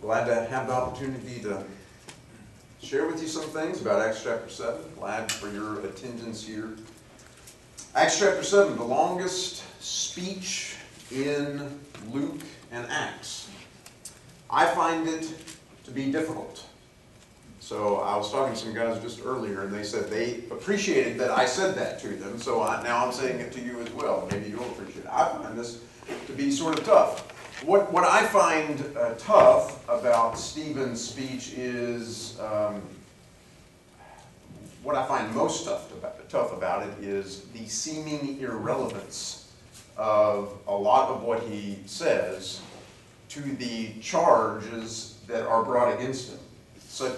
glad to have the opportunity to share with you some things about Acts chapter 7. Glad for your attendance here. Acts chapter 7, the longest speech in Luke and Acts. I find it to be difficult. So I was talking to some guys just earlier, and they said they appreciated that I said that to them. So I, now I'm saying it to you as well. Maybe you'll appreciate it. I find this to be sort of tough. What, what I find uh, tough about Stephen's speech is um, what I find most tough about, tough about it is the seeming irrelevance of a lot of what he says to the charges that are brought against him. So,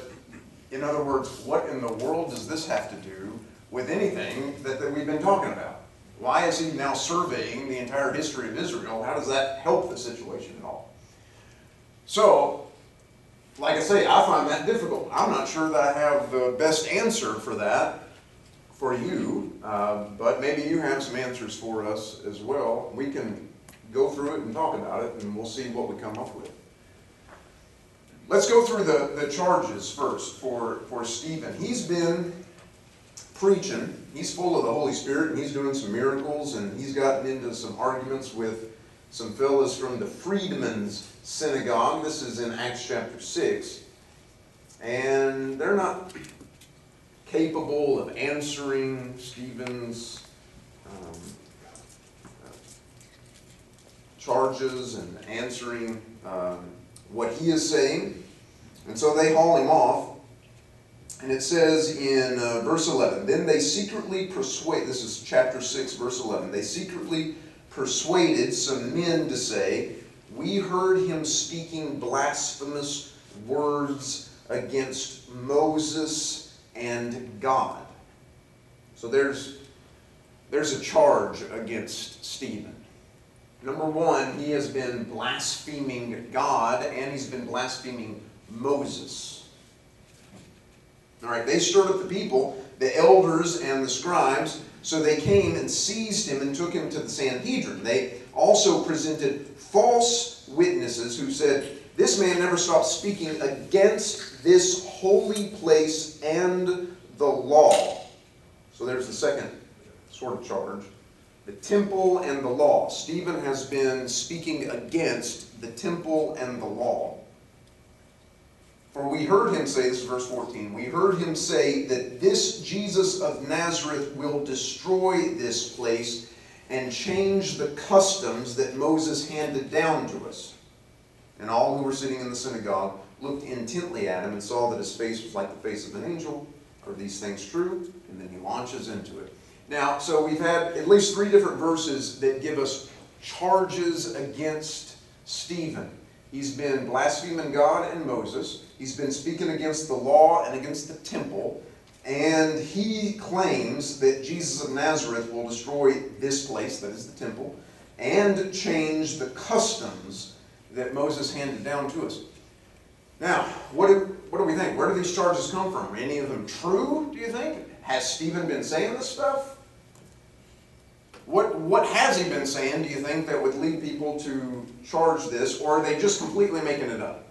in other words, what in the world does this have to do with anything that, that we've been talking about? Why is he now surveying the entire history of Israel? How does that help the situation at all? So, like I say, I find that difficult. I'm not sure that I have the best answer for that for you, uh, but maybe you have some answers for us as well. We can go through it and talk about it, and we'll see what we come up with. Let's go through the, the charges first for, for Stephen. He's been preaching. He's full of the Holy Spirit and he's doing some miracles and he's gotten into some arguments with some fellows from the Freedmen's Synagogue. This is in Acts chapter 6. And they're not capable of answering Stephen's um, charges and answering um, what he is saying. And so they haul him off. And it says in uh, verse 11, Then they secretly persuade, this is chapter 6, verse 11, they secretly persuaded some men to say, We heard him speaking blasphemous words against Moses and God. So there's, there's a charge against Stephen. Number one, he has been blaspheming God and he's been blaspheming Moses. All right, they stirred up the people, the elders and the scribes, so they came and seized him and took him to the Sanhedrin. They also presented false witnesses who said, This man never stopped speaking against this holy place and the law. So there's the second sort of charge. The temple and the law. Stephen has been speaking against the temple and the law. For we heard him say, this is verse 14, we heard him say that this Jesus of Nazareth will destroy this place and change the customs that Moses handed down to us. And all who were sitting in the synagogue looked intently at him and saw that his face was like the face of an angel. Are these things true? And then he launches into it. Now, so we've had at least three different verses that give us charges against Stephen. He's been blaspheming God and Moses. He's been speaking against the law and against the temple. And he claims that Jesus of Nazareth will destroy this place, that is the temple, and change the customs that Moses handed down to us. Now, what do, what do we think? Where do these charges come from? Are any of them true, do you think? Has Stephen been saying this stuff? What, what has he been saying, do you think, that would lead people to charge this, or are they just completely making it up?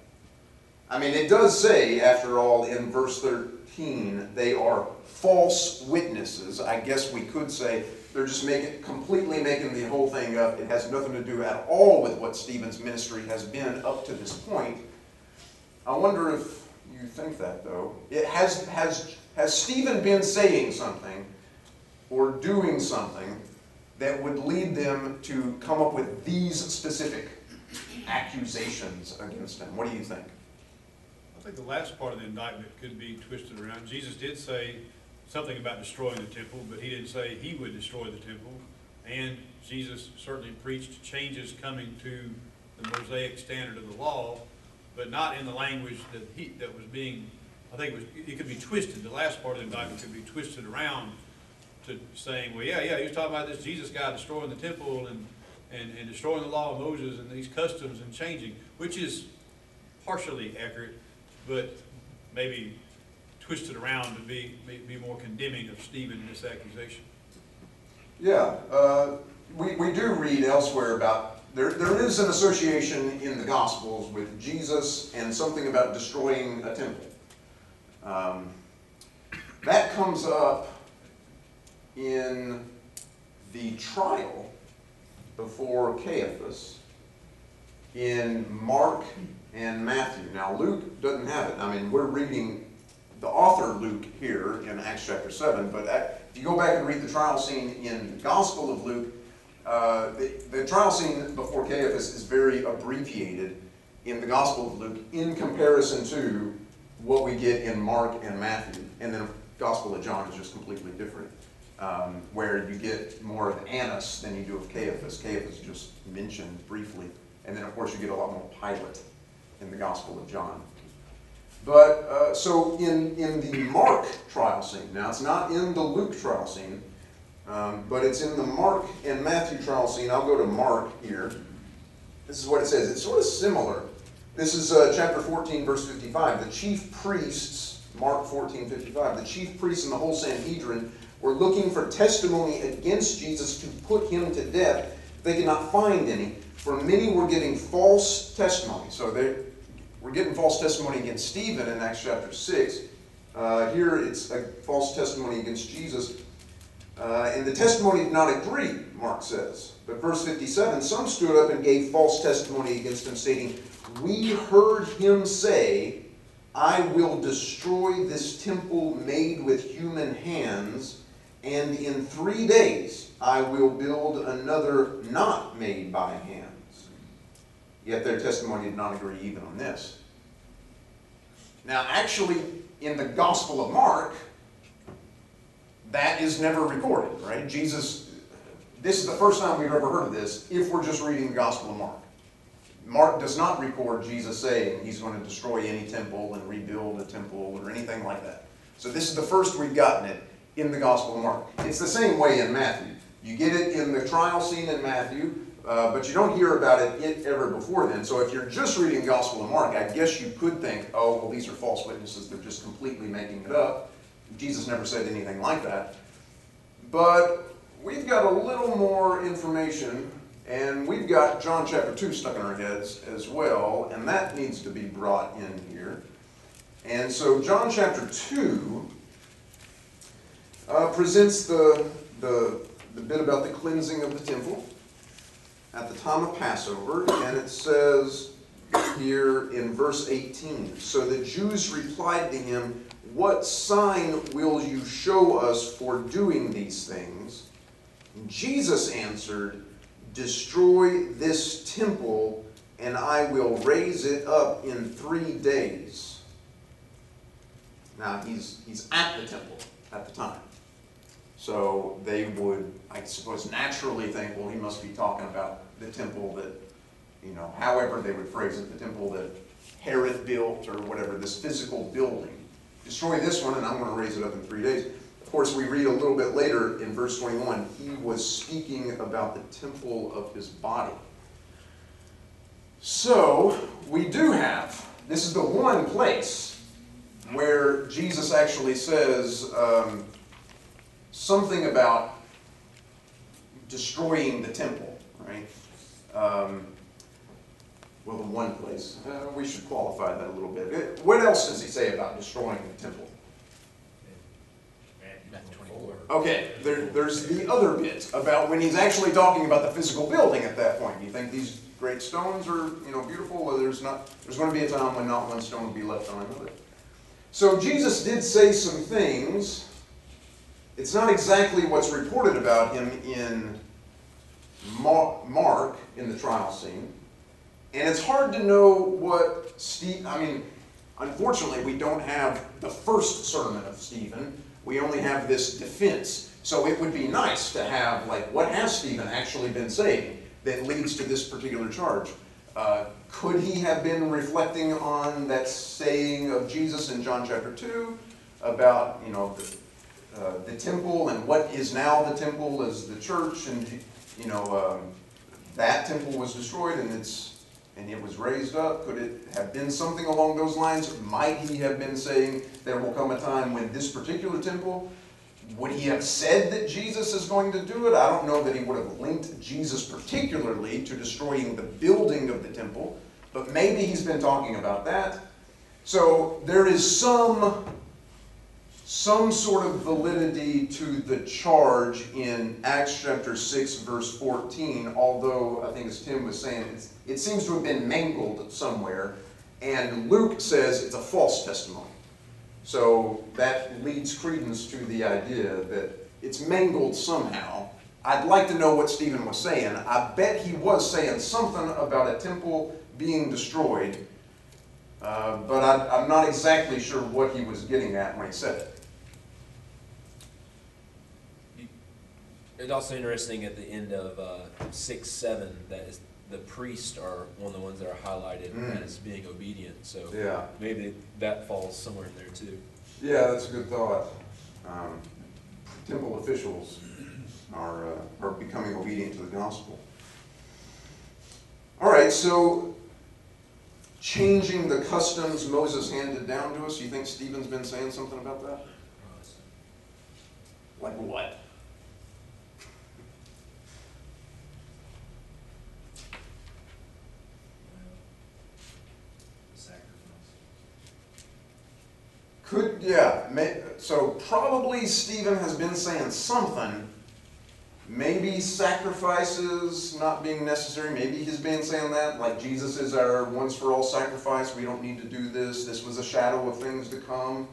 I mean, it does say, after all, in verse 13, they are false witnesses. I guess we could say they're just making, completely making the whole thing up. It has nothing to do at all with what Stephen's ministry has been up to this point. I wonder if you think that, though. It has, has, has Stephen been saying something or doing something that would lead them to come up with these specific accusations against him. What do you think? I think the last part of the indictment could be twisted around. Jesus did say something about destroying the temple, but he didn't say he would destroy the temple. And Jesus certainly preached changes coming to the Mosaic standard of the law, but not in the language that he, that was being, I think it was, it could be twisted. The last part of the indictment could be twisted around to saying, well, yeah, yeah, he was talking about this Jesus guy destroying the temple and, and, and destroying the law of Moses and these customs and changing, which is partially accurate, but maybe twisted around to be, be, more condemning of Stephen in this accusation. Yeah, uh, we, we do read elsewhere about there, there is an association in the Gospels with Jesus and something about destroying a temple. Um, that comes up in the trial before Caiaphas in Mark and Matthew. Now, Luke doesn't have it. I mean, we're reading the author Luke here in Acts chapter 7, but if you go back and read the trial scene in the Gospel of Luke, uh, the, the trial scene before Caiaphas is very abbreviated in the Gospel of Luke in comparison to what we get in Mark and Matthew. And then the Gospel of John is just completely different, um, where you get more of Annas than you do of Caiaphas. Caiaphas just mentioned briefly. And then, of course, you get a lot more Pilate in the Gospel of John. But, uh, so in, in the Mark trial scene, now it's not in the Luke trial scene, um, but it's in the Mark and Matthew trial scene. I'll go to Mark here. This is what it says. It's sort of similar. This is uh, chapter 14, verse 55. The chief priests, Mark 14, 55, the chief priests and the whole Sanhedrin were looking for testimony against Jesus to put him to death. They could not find any, for many were giving false testimony. So they were getting false testimony against Stephen in Acts chapter 6. Uh, here it's a false testimony against Jesus. Uh, and the testimony did not agree, Mark says. But verse 57 some stood up and gave false testimony against him, stating, We heard him say, I will destroy this temple made with human hands, and in three days I will build another not made by hands. Yet their testimony did not agree even on this. Now, actually, in the Gospel of Mark, that is never recorded, right? Jesus, this is the first time we've ever heard of this if we're just reading the Gospel of Mark. Mark does not record Jesus saying he's going to destroy any temple and rebuild a temple or anything like that. So this is the first we've gotten it in the Gospel of Mark. It's the same way in Matthew. You get it in the trial scene in Matthew, uh, but you don't hear about it ever before then. So if you're just reading the Gospel of Mark, I guess you could think, oh, well, these are false witnesses. They're just completely making it up. Jesus never said anything like that. But we've got a little more information, and we've got John chapter 2 stuck in our heads as well, and that needs to be brought in here. And so John chapter 2 uh, presents the, the, the bit about the cleansing of the temple at the time of Passover, and it says here in verse 18 So the Jews replied to him, What sign will you show us for doing these things? Jesus answered, Destroy this temple, and I will raise it up in three days. Now, he's, he's at the temple at the time. So they would, I suppose, naturally think, well, he must be talking about the temple that, you know, however they would phrase it, the temple that Herod built or whatever, this physical building. Destroy this one, and I'm going to raise it up in three days. Of course, we read a little bit later in verse 21, he was speaking about the temple of his body. So, we do have, this is the one place where Jesus actually says um, something about destroying the temple, right? Um, well, the one place. Uh, we should qualify that a little bit. Uh, What else does he say about destroying the temple? Okay, there, there's the other bit about when he's actually talking about the physical building at that point. You think these great stones are, you know, beautiful? Well, there's not. There's going to be a time when not one stone will be left on another. So Jesus did say some things. It's not exactly what's reported about him in Mark in the trial scene, and it's hard to know what Steve. I mean, unfortunately, we don't have the first sermon of Stephen. We only have this defense. So it would be nice to have, like, what has Stephen actually been saying that leads to this particular charge? Uh, could he have been reflecting on that saying of Jesus in John chapter 2 about, you know, the, uh, the temple and what is now the temple is the church and, you know, um, that temple was destroyed and it's and it was raised up? Could it have been something along those lines? Might he have been saying there will come a time when this particular temple would he have said that Jesus is going to do it? I don't know that he would have linked Jesus particularly to destroying the building of the temple, but maybe he's been talking about that. So there is some some sort of validity to the charge in Acts chapter 6, verse 14, although I think as Tim was saying, it seems to have been mangled somewhere, and Luke says it's a false testimony. So that leads credence to the idea that it's mangled somehow. I'd like to know what Stephen was saying. I bet he was saying something about a temple being destroyed, uh, but I, I'm not exactly sure what he was getting at when he said it. It's also interesting at the end of uh, six, seven, that is, the priests are one of the ones that are highlighted Mm. as being obedient, so Yeah. maybe that falls somewhere in there too. Yeah, that's a good thought. Um, temple officials are, uh, are becoming obedient to the gospel. All right, so changing the customs Moses handed down to us, you think Stephen's been saying something about that? Like what? Could, yeah, may, so probably Stephen has been saying something. Maybe sacrifices not being necessary, maybe he's been saying that, like Jesus is our once for all sacrifice, we don't need to do this, this was a shadow of things to come.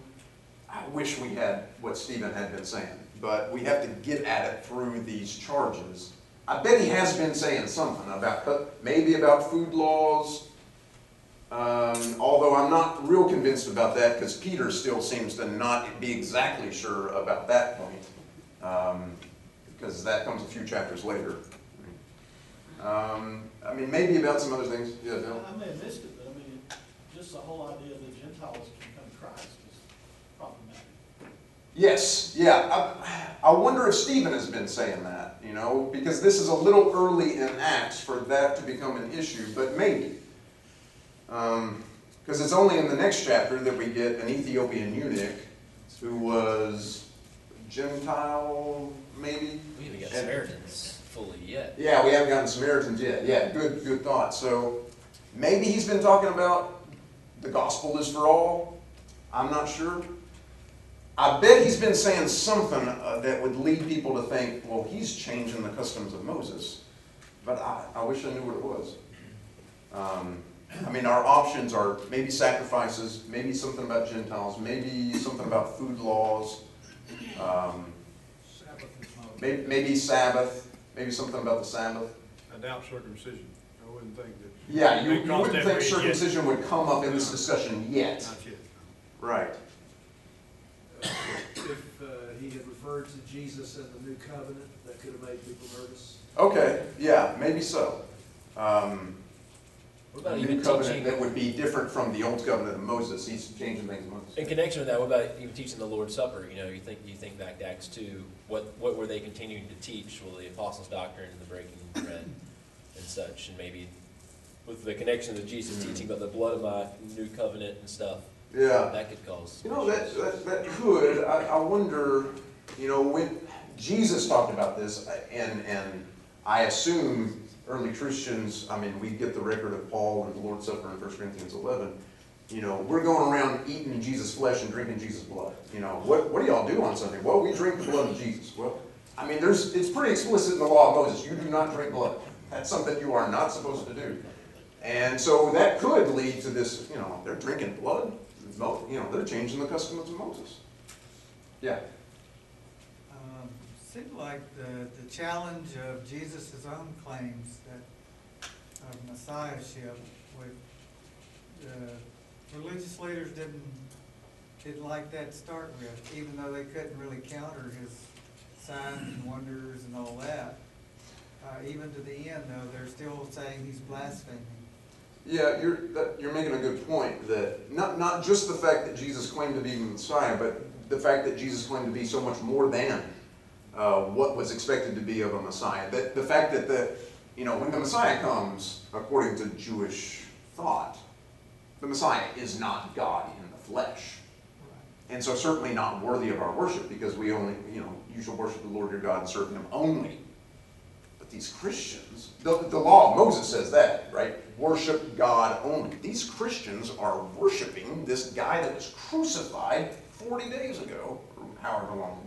I wish we had what Stephen had been saying, but we have to get at it through these charges. I bet he has been saying something about, maybe about food laws, um, although I'm not real convinced about that because Peter still seems to not be exactly sure about that point. Um, because that comes a few chapters later. Um, I mean, maybe about some other things. Yeah, Bill? I may have missed it, but I mean, just the whole idea that Gentiles can come to Christ is problematic. Yes, yeah. I, I wonder if Stephen has been saying that, you know, because this is a little early in Acts for that to become an issue, but maybe. Because it's only in the next chapter that we get an Ethiopian eunuch who was Gentile, maybe? We haven't got Samaritans fully yet. Yeah, we haven't gotten Samaritans yet. Yeah, good, good thought. So maybe he's been talking about the gospel is for all. I'm not sure. I bet he's been saying something uh, that would lead people to think, well, he's changing the customs of Moses. But I, I wish I knew what it was. Um, I mean, our options are maybe sacrifices, maybe something about Gentiles, maybe something about food laws, um, Sabbath is not. maybe, maybe Sabbath, maybe something about the Sabbath. I doubt circumcision. I wouldn't think that. Yeah, you, you wouldn't think bridge yet. circumcision would come up in this discussion yet. Not yet. Right. If uh, he had referred to Jesus and the new covenant, that could have made people nervous. Okay, yeah, maybe so. Um, What a about new covenant teaching, that would be different from the old covenant of Moses. He's changing things in Moses. in connection with that, what about even teaching the Lord's Supper? You know, you think, you think back to Acts two, what, what were they continuing to teach? Well, the apostles' doctrine and the breaking of bread and such, and maybe with the connection of Jesus Mm. teaching about the blood of my new covenant and stuff, Yeah. that could cause. You know, that, that, that could, I, I wonder, you know, when Jesus talked about this, and, and I assume early Christians, I mean, we get the record of Paul and the Lord's Supper in 1 Corinthians 11. You know, we're going around eating Jesus' flesh and drinking Jesus' blood. You know, what, what do y'all do on Sunday? Well, we drink the blood of Jesus. Well, I mean, there's, it's pretty explicit in the law of Moses. You do not drink blood. That's something you are not supposed to do. And so that could lead to this, you know, they're drinking blood. You know, they're changing the customs of Moses. Yeah. Seemed like the, the challenge of Jesus' own claims that, of messiahship, with, the religious leaders didn't, didn't like that to start with, even though they couldn't really counter his signs and wonders and all that. Uh, even to the end, though, they're still saying he's blaspheming. Yeah, you're, that, you're making a good point that not, not just the fact that Jesus claimed to be Messiah, but the fact that Jesus claimed to be so much more than uh, what was expected to be of a Messiah. That the fact that the, you know, when the Messiah comes, according to Jewish thought, the Messiah is not God in the flesh. And so certainly not worthy of our worship, because we only, you know, you shall worship the Lord your God and serve him only. But these Christians, the, the law of Moses says that, right? Worship God only. These Christians are worshiping this guy that was crucified 40 days ago, however long.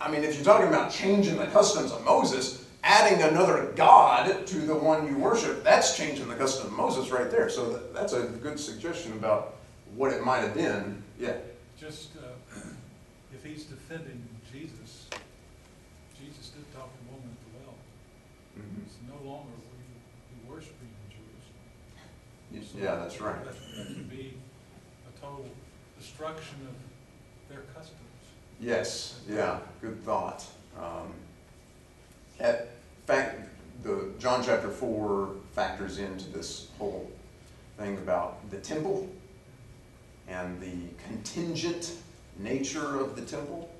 I mean, if you're talking about changing the customs of Moses, adding another God to the one you worship, that's changing the custom of Moses right there. So that, that's a good suggestion about what it might have been. Yeah. Just, uh, if he's defending Jesus, Jesus did talk to the woman at the well. It's no longer we, we worshiping in Jerusalem. So Yeah, that's right. That that could be a total destruction of their customs. Yes, yeah, good thought. Um, At fact, the, John chapter four factors into this whole thing about the temple and the contingent nature of the temple,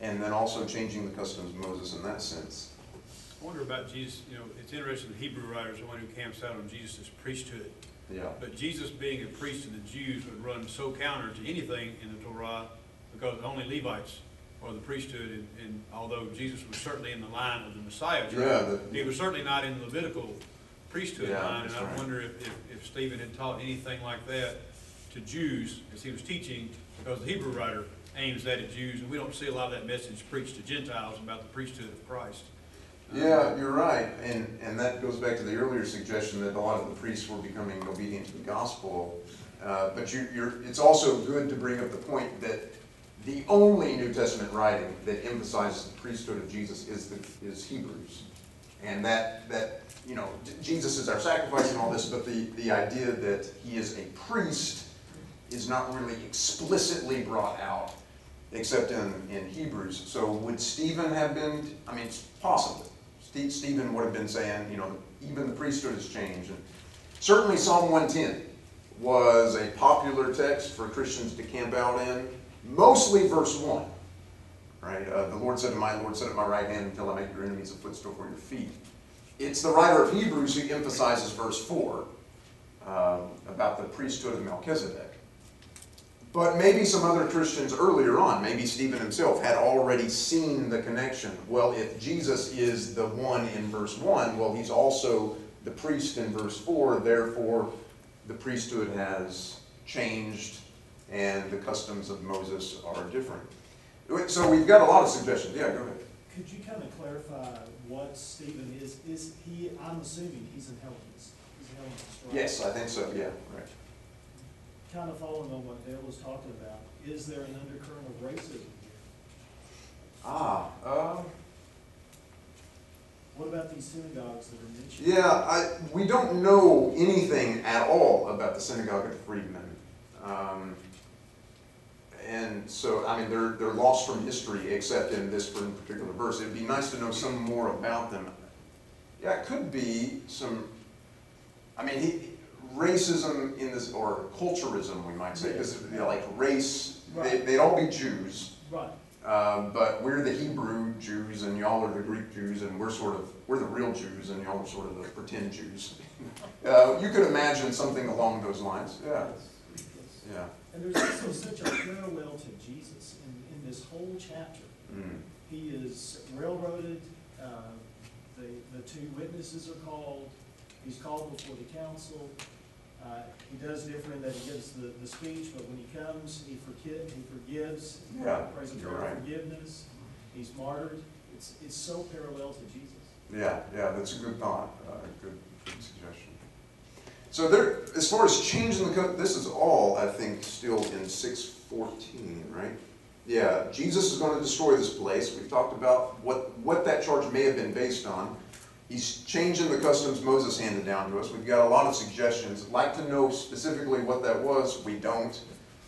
and then also changing the customs of Moses in that sense. I wonder about Jesus, you know, it's interesting, the Hebrew writers, the one who camps out on Jesus' priesthood. Yeah, But Jesus being a priest of the Jews would run so counter to anything in the Torah because only Levites are the priesthood, and, and although Jesus was certainly in the line of the Messiah Yeah, the- he was certainly not in the Levitical priesthood Yeah, line, and I right. wonder if, if, if Stephen had taught anything like that to Jews as he was teaching, because the Hebrew writer aims that at Jews, and we don't see a lot of that message preached to Gentiles about the priesthood of Christ. yeah, you're right, and, and that goes back to the earlier suggestion that a lot of the priests were becoming obedient to the gospel. Uh, but you, you're, it's also good to bring up the point that the only New Testament writing that emphasizes the priesthood of Jesus is the, is Hebrews. And that, that, you know, Jesus is our sacrifice and all this, but the, the idea that he is a priest is not really explicitly brought out, except in, in Hebrews. So would Stephen have been, I mean, it's possible. Ste- Stephen would have been saying, you know, even the priesthood has changed. And Certainly Psalm one ten was a popular text for Christians to camp out in, mostly verse one. Right, uh, the Lord said to my Lord, said at my right hand until I make your enemies a footstool for your feet. It's the writer of Hebrews who emphasizes verse four, um, about the priesthood of Melchizedek. But maybe some other Christians earlier on, maybe Stephen himself, had already seen the connection. Well, if Jesus is the one in verse 1, well, he's also the priest in verse 4, therefore the priesthood has changed and the customs of Moses are different. So we've got a lot of suggestions. Yeah, go ahead. Could you kind of clarify what Stephen is? Is he, I'm assuming he's an Hellenist. He's a Hellenist, right? Yes, I think so, yeah, right. Kind of following on what Dale was talking about, is there an undercurrent of racism here? Ah, um, What about these synagogues that are mentioned? Yeah, I, we don't know anything at all about the synagogue of freedmen. Um, and so, I mean, they're, they're lost from history except in this particular verse. It'd be nice to know some more about them. Yeah, it could be some, I mean, he, racism in this, or culturism, we might say, because, you know, like race, they, Right. they'd all be Jews. Right, Um, but we're the Hebrew Jews and y'all are the Greek Jews and we're sort of, we're the real Jews and y'all are sort of the pretend Jews. Uh, you could imagine something along those lines, yeah. And there's also such a parallel to Jesus in, in this whole chapter. Mm. He is railroaded, uh, the, the two witnesses are called, he's called before the council. Uh, He does differ in that he gives the, the speech, but when he comes, he forget, he forgives. Yeah, Prays you're right. forgiveness, he's martyred. It's, it's so parallel to Jesus. Yeah, yeah, that's a good thought, uh, good. So there, as far as changing the this is all, I think, still in six fourteen, right? Yeah, Jesus is gonna destroy this place, we've talked about what, what that charge may have been based on. He's changing the customs Moses handed down to us, we've got a lot of suggestions, like to know specifically what that was, we don't.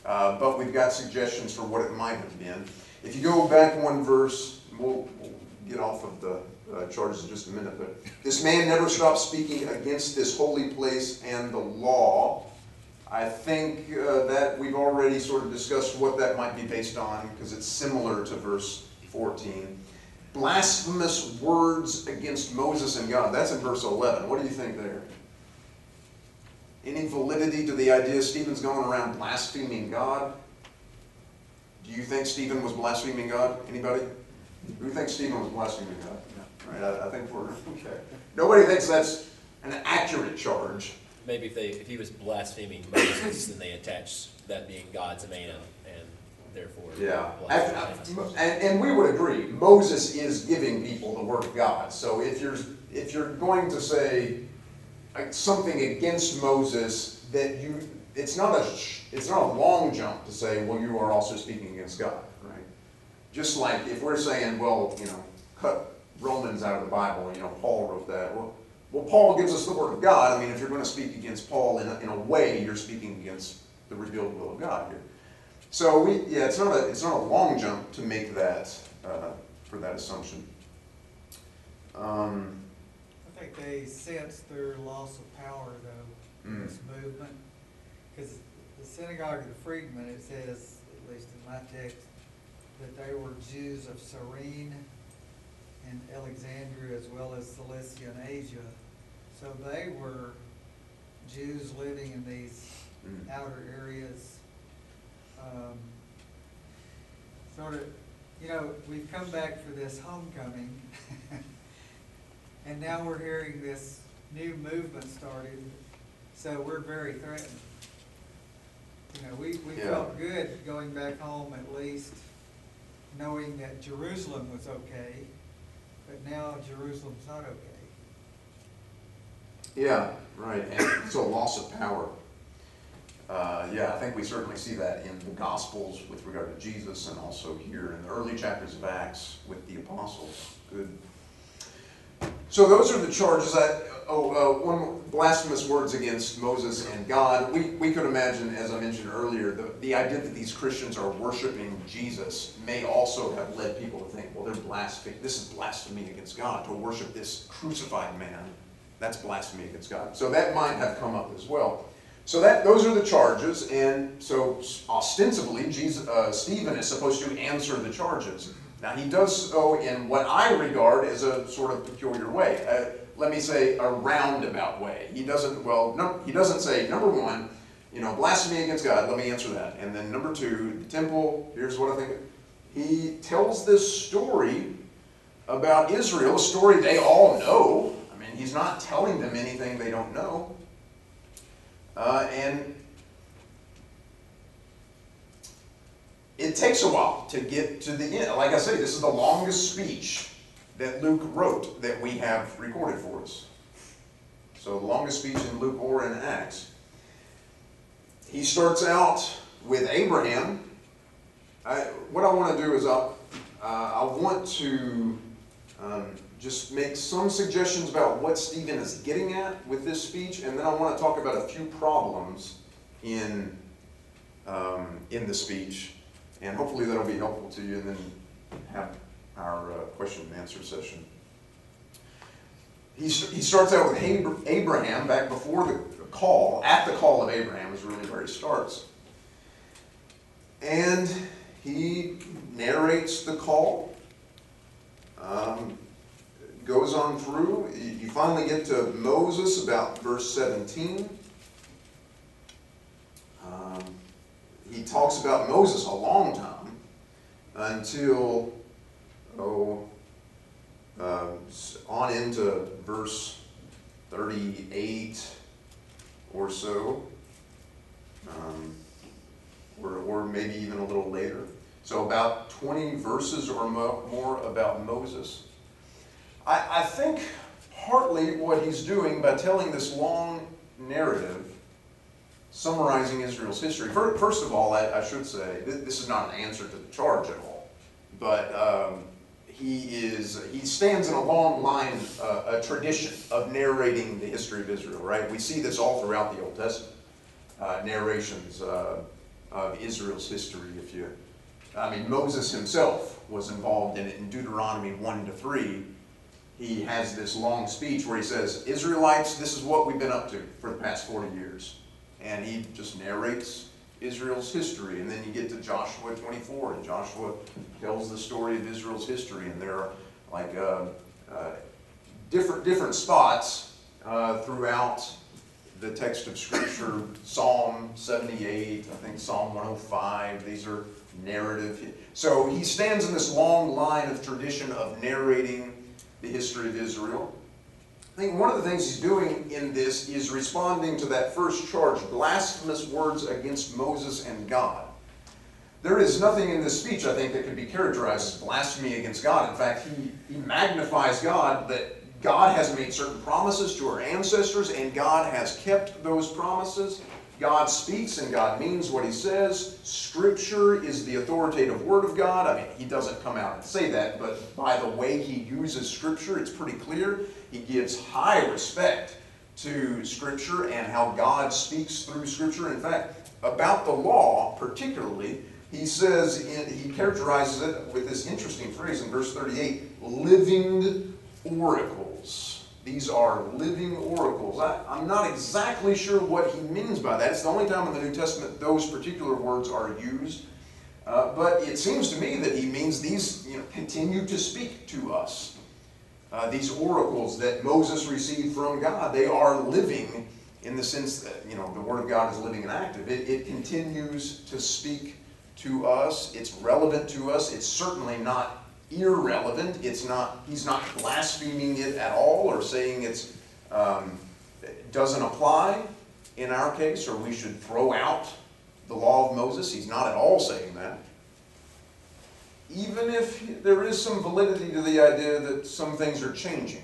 Uh, but we've got suggestions for what it might have been. If you go back one verse, we'll, we'll get off of the uh, charges in just a minute, but this man never stopped speaking against this holy place and the law. I think uh, that we've already sort of discussed what that might be based on, because it's similar to verse 14. Blasphemous words against Moses and God, that's in verse 11. What do you think there? Any validity to the idea Stephen's going around blaspheming God? Do you think Stephen was blaspheming God? Anybody? Who thinks Stephen was blaspheming God? Right, I, I think we're, okay. Nobody thinks that's an accurate charge. Maybe if they, if he was blaspheming Moses, then they attach that being God's man and therefore. Yeah, blaspheming. and, uh, and, and we would agree, Moses is giving people the word of God. So if you're, if you're going to say like, something against Moses, that you, it's not a, it's not a long jump to say, well, you are also speaking against God, right? Just like if we're saying, well, you know, cut Romans out of the Bible, you know, Paul wrote that, well, well, Paul gives us the word of God. I mean, if you're going to speak against Paul in a, in a way, you're speaking against the revealed will of God here. So we, yeah, it's not a, it's not a long jump to make that, uh, for that assumption. Um, I think they sense their loss of power though, in Mm. this movement. Because the synagogue of the freedmen, it says, at least in my text, that they were Jews of Cyrene and Alexandria as well as Cilicia and Asia. So they were Jews living in these Mm. outer areas. Um, Sort of, you know, we've come back for this homecoming. And now we're hearing this new movement started, so we're very threatened. You know, we, we Yeah. felt good going back home at least, knowing that Jerusalem was okay, but now Jerusalem's not okay. yeah, right, and so loss of power. Uh, yeah, I think we certainly see that in the Gospels with regard to Jesus and also here in the early chapters of Acts with the apostles. Good. So those are the charges that, oh, uh, one, blasphemous words against Moses and God. We, we could imagine, as I mentioned earlier, the, the idea that these Christians are worshiping Jesus may also have led people to think, well, they're blaspheming, this is blasphemy against God, to worship this crucified man. That's blasphemy against God. So that might have come up as well. So that those are the charges, and so ostensibly, Jesus, uh, Stephen is supposed to answer the charges. Now he does so in what I regard as a sort of peculiar way. Uh, let me say a roundabout way. He doesn't well, no, he doesn't say number one, you know, blasphemy against God. Let me answer that, and then number two, the temple. Here's what I think. He tells this story about Israel, a story they all know. I mean, he's not telling them anything they don't know. Uh, and it takes a while to get to the end. Like I say, this is the longest speech that Luke wrote that we have recorded for us. So the longest speech in Luke or in Acts. He starts out with Abraham. I, what I want to do is I, uh, I want to um, just make some suggestions about what Stephen is getting at with this speech, and then I want to talk about a few problems in, um, in the speech, and hopefully that'll be helpful to you, and then have our uh, question and answer session. He, he starts out with Abra- Abraham back before the call, at the call of Abraham is really where he starts. And he narrates the call. Um, goes on through. You finally get to Moses about verse 17. Um, he talks about Moses a long time until, oh, uh, on into verse 38 or so, um, or, or maybe even a little later. So about 20 verses or mo- more about Moses. I, I think partly what he's doing by telling this long narrative, summarizing Israel's history. First of all, I, I should say, this is not an answer to the charge at all, but um, he is he stands in a long line, uh, a tradition of narrating the history of Israel. Right? We see this all throughout the Old Testament uh, narrations uh, of Israel's history. If you, I mean, Moses himself was involved in it in Deuteronomy one to three he has this long speech where he says, Israelites, this is what we've been up to for the past 40 years. And he just narrates Israel's history. And then you get to Joshua 24, and Joshua tells the story of Israel's history. And there are like uh, uh, different, different spots uh, throughout the text of Scripture, Psalm 78, I think Psalm 105. These are narrative. So he stands in this long line of tradition of narrating the history of Israel. I think one of the things he's doing in this is responding to that first charge blasphemous words against Moses and God. There is nothing in this speech, I think, that could be characterized as blasphemy against God. In fact, he, he magnifies God that God has made certain promises to our ancestors, and God has kept those promises. God speaks and God means what he says. Scripture is the authoritative word of God. I mean, he doesn't come out and say that, but by the way he uses Scripture, it's pretty clear. He gives high respect to Scripture and how God speaks through Scripture. In fact, about the law, particularly, he says, in, he characterizes it with this interesting phrase in verse 38 living oracles. These are living oracles. I, I'm not exactly sure what he means by that. It's the only time in the New Testament those particular words are used. Uh, but it seems to me that he means these you know, continue to speak to us. Uh, these oracles that Moses received from God, they are living in the sense that you know the Word of God is living and active. It, it continues to speak to us. It's relevant to us. It's certainly not irrelevant. It's not. He's not blaspheming it at all or saying it's um, it doesn't apply in our case or we should throw out the law of Moses. He's not at all saying that. Even if there is some validity to the idea that some things are changing,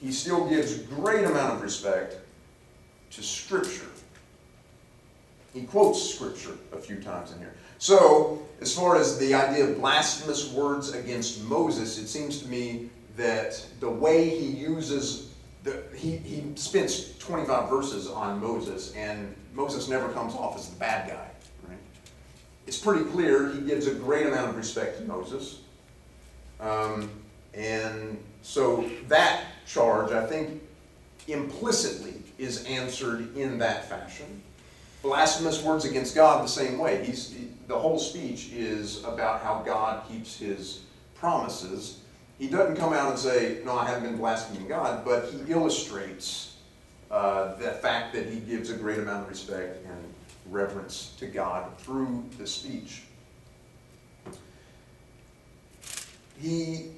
he still gives great amount of respect to Scripture. He quotes Scripture a few times in here. So, as far as the idea of blasphemous words against Moses, it seems to me that the way he uses the, he, he spends 25 verses on Moses, and Moses never comes off as the bad guy. It's pretty clear he gives a great amount of respect to Moses. Um, and so that charge, I think, implicitly is answered in that fashion. Blasphemous words against God the same way. He's, he, the whole speech is about how God keeps his promises. He doesn't come out and say, No, I haven't been blaspheming God, but he illustrates uh, the fact that he gives a great amount of respect and reverence to God through the speech. He,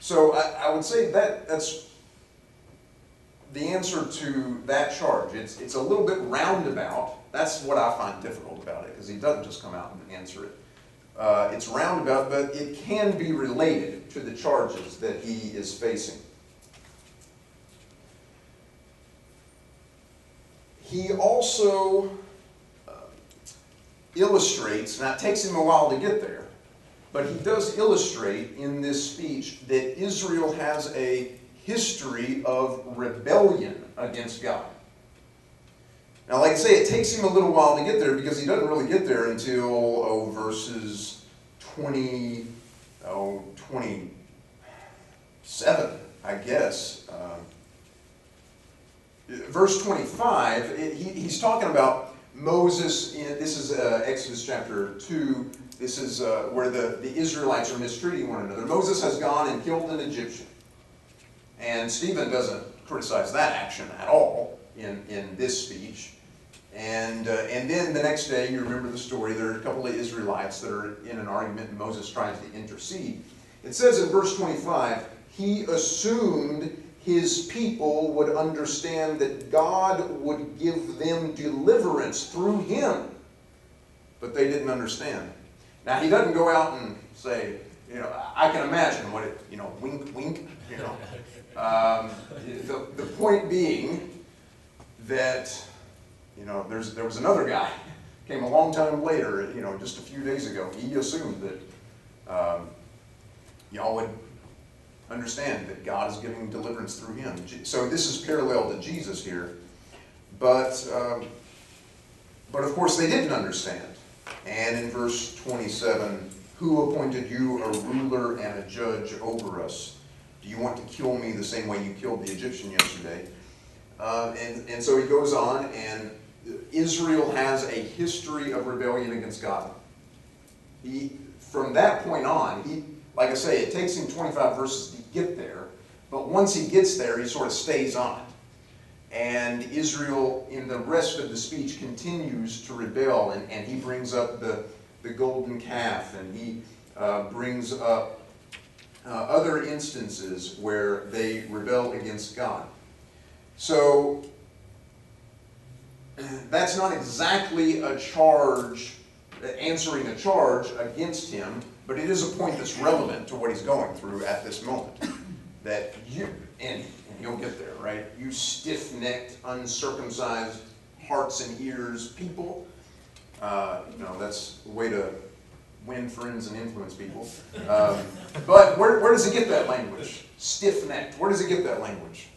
so I, I would say that that's the answer to that charge. It's, it's a little bit roundabout. That's what I find difficult about it, because he doesn't just come out and answer it. Uh, it's roundabout, but it can be related to the charges that he is facing. He also illustrates, now it takes him a while to get there, but he does illustrate in this speech that Israel has a history of rebellion against God. Now, like I say, it takes him a little while to get there because he doesn't really get there until, oh, verses 20, oh, 27, I guess. Um, verse 25, it, he, he's talking about Moses, in, this is uh, Exodus chapter 2, this is uh, where the, the Israelites are mistreating one another. Moses has gone and killed an Egyptian. And Stephen doesn't criticize that action at all in, in this speech. And, uh, and then the next day, you remember the story, there are a couple of Israelites that are in an argument, and Moses tries to intercede. It says in verse 25, he assumed his people would understand that God would give them deliverance through him. But they didn't understand. Now, he doesn't go out and say, you know, I can imagine what it, you know, wink, wink, you know. Um, the, the point being that you know, there's, there was another guy, came a long time later, you know, just a few days ago. He assumed that um, y'all would understand that God is giving deliverance through him. So this is parallel to Jesus here. But, um, but of course they didn't understand. And in verse 27, who appointed you a ruler and a judge over us? Do you want to kill me the same way you killed the Egyptian yesterday? Uh, and, and so he goes on, and Israel has a history of rebellion against God. He, from that point on, he, like I say, it takes him 25 verses to get there, but once he gets there, he sort of stays on it. And Israel, in the rest of the speech, continues to rebel, and, and he brings up the, the golden calf, and he uh, brings up uh, other instances where they rebel against God. So, that's not exactly a charge, answering a charge against him, but it is a point that's relevant to what he's going through at this moment. That you, and, you'll get there, right? You stiff-necked, uncircumcised hearts and ears people. Uh, you know, that's a way to win friends and influence people. Um, but where, where does he get that language? Stiff-necked. Where does he get that language?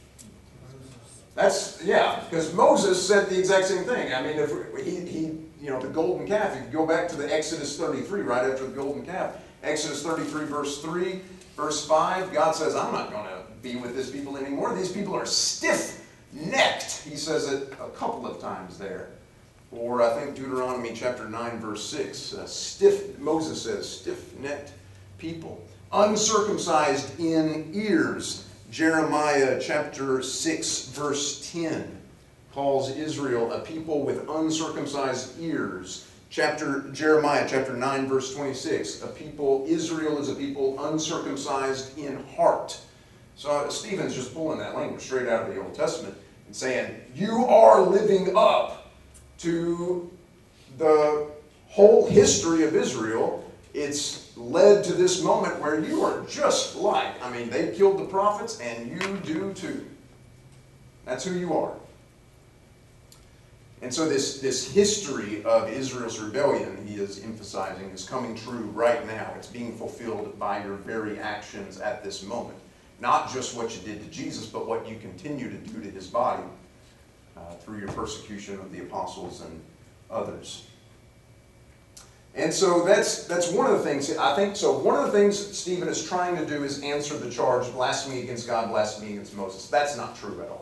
That's, yeah, because Moses said the exact same thing. I mean, if he, he, you know, the golden calf, if you go back to the Exodus 33, right after the golden calf, Exodus 33, verse 3, verse 5, God says, I'm not going to be with this people anymore. These people are stiff necked. He says it a couple of times there. Or I think Deuteronomy chapter 9, verse 6, uh, stiff, Moses says, stiff necked people, uncircumcised in ears Jeremiah chapter 6, verse 10 calls Israel a people with uncircumcised ears. Chapter Jeremiah chapter 9, verse 26, a people, Israel is a people uncircumcised in heart. So Stephen's just pulling that language straight out of the Old Testament and saying, You are living up to the whole history of Israel. It's led to this moment where you are just like, I mean, they killed the prophets and you do too. That's who you are. And so this, this history of Israel's rebellion, he is emphasizing, is coming true right now. It's being fulfilled by your very actions at this moment. Not just what you did to Jesus, but what you continue to do to his body uh, through your persecution of the apostles and others. And so that's that's one of the things I think. So one of the things Stephen is trying to do is answer the charge blasphemy against God, blasphemy against Moses. That's not true at all.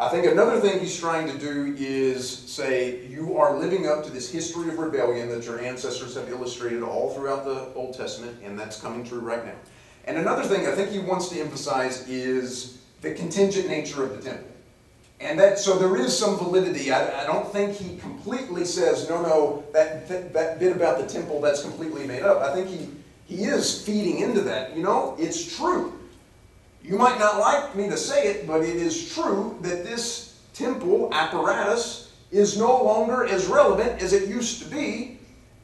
I think another thing he's trying to do is say you are living up to this history of rebellion that your ancestors have illustrated all throughout the Old Testament, and that's coming true right now. And another thing I think he wants to emphasize is the contingent nature of the temple. And that, so there is some validity. I, I don't think he completely says, no, no, that, that, that bit about the temple, that's completely made up. I think he, he is feeding into that. You know, it's true. You might not like me to say it, but it is true that this temple apparatus is no longer as relevant as it used to be.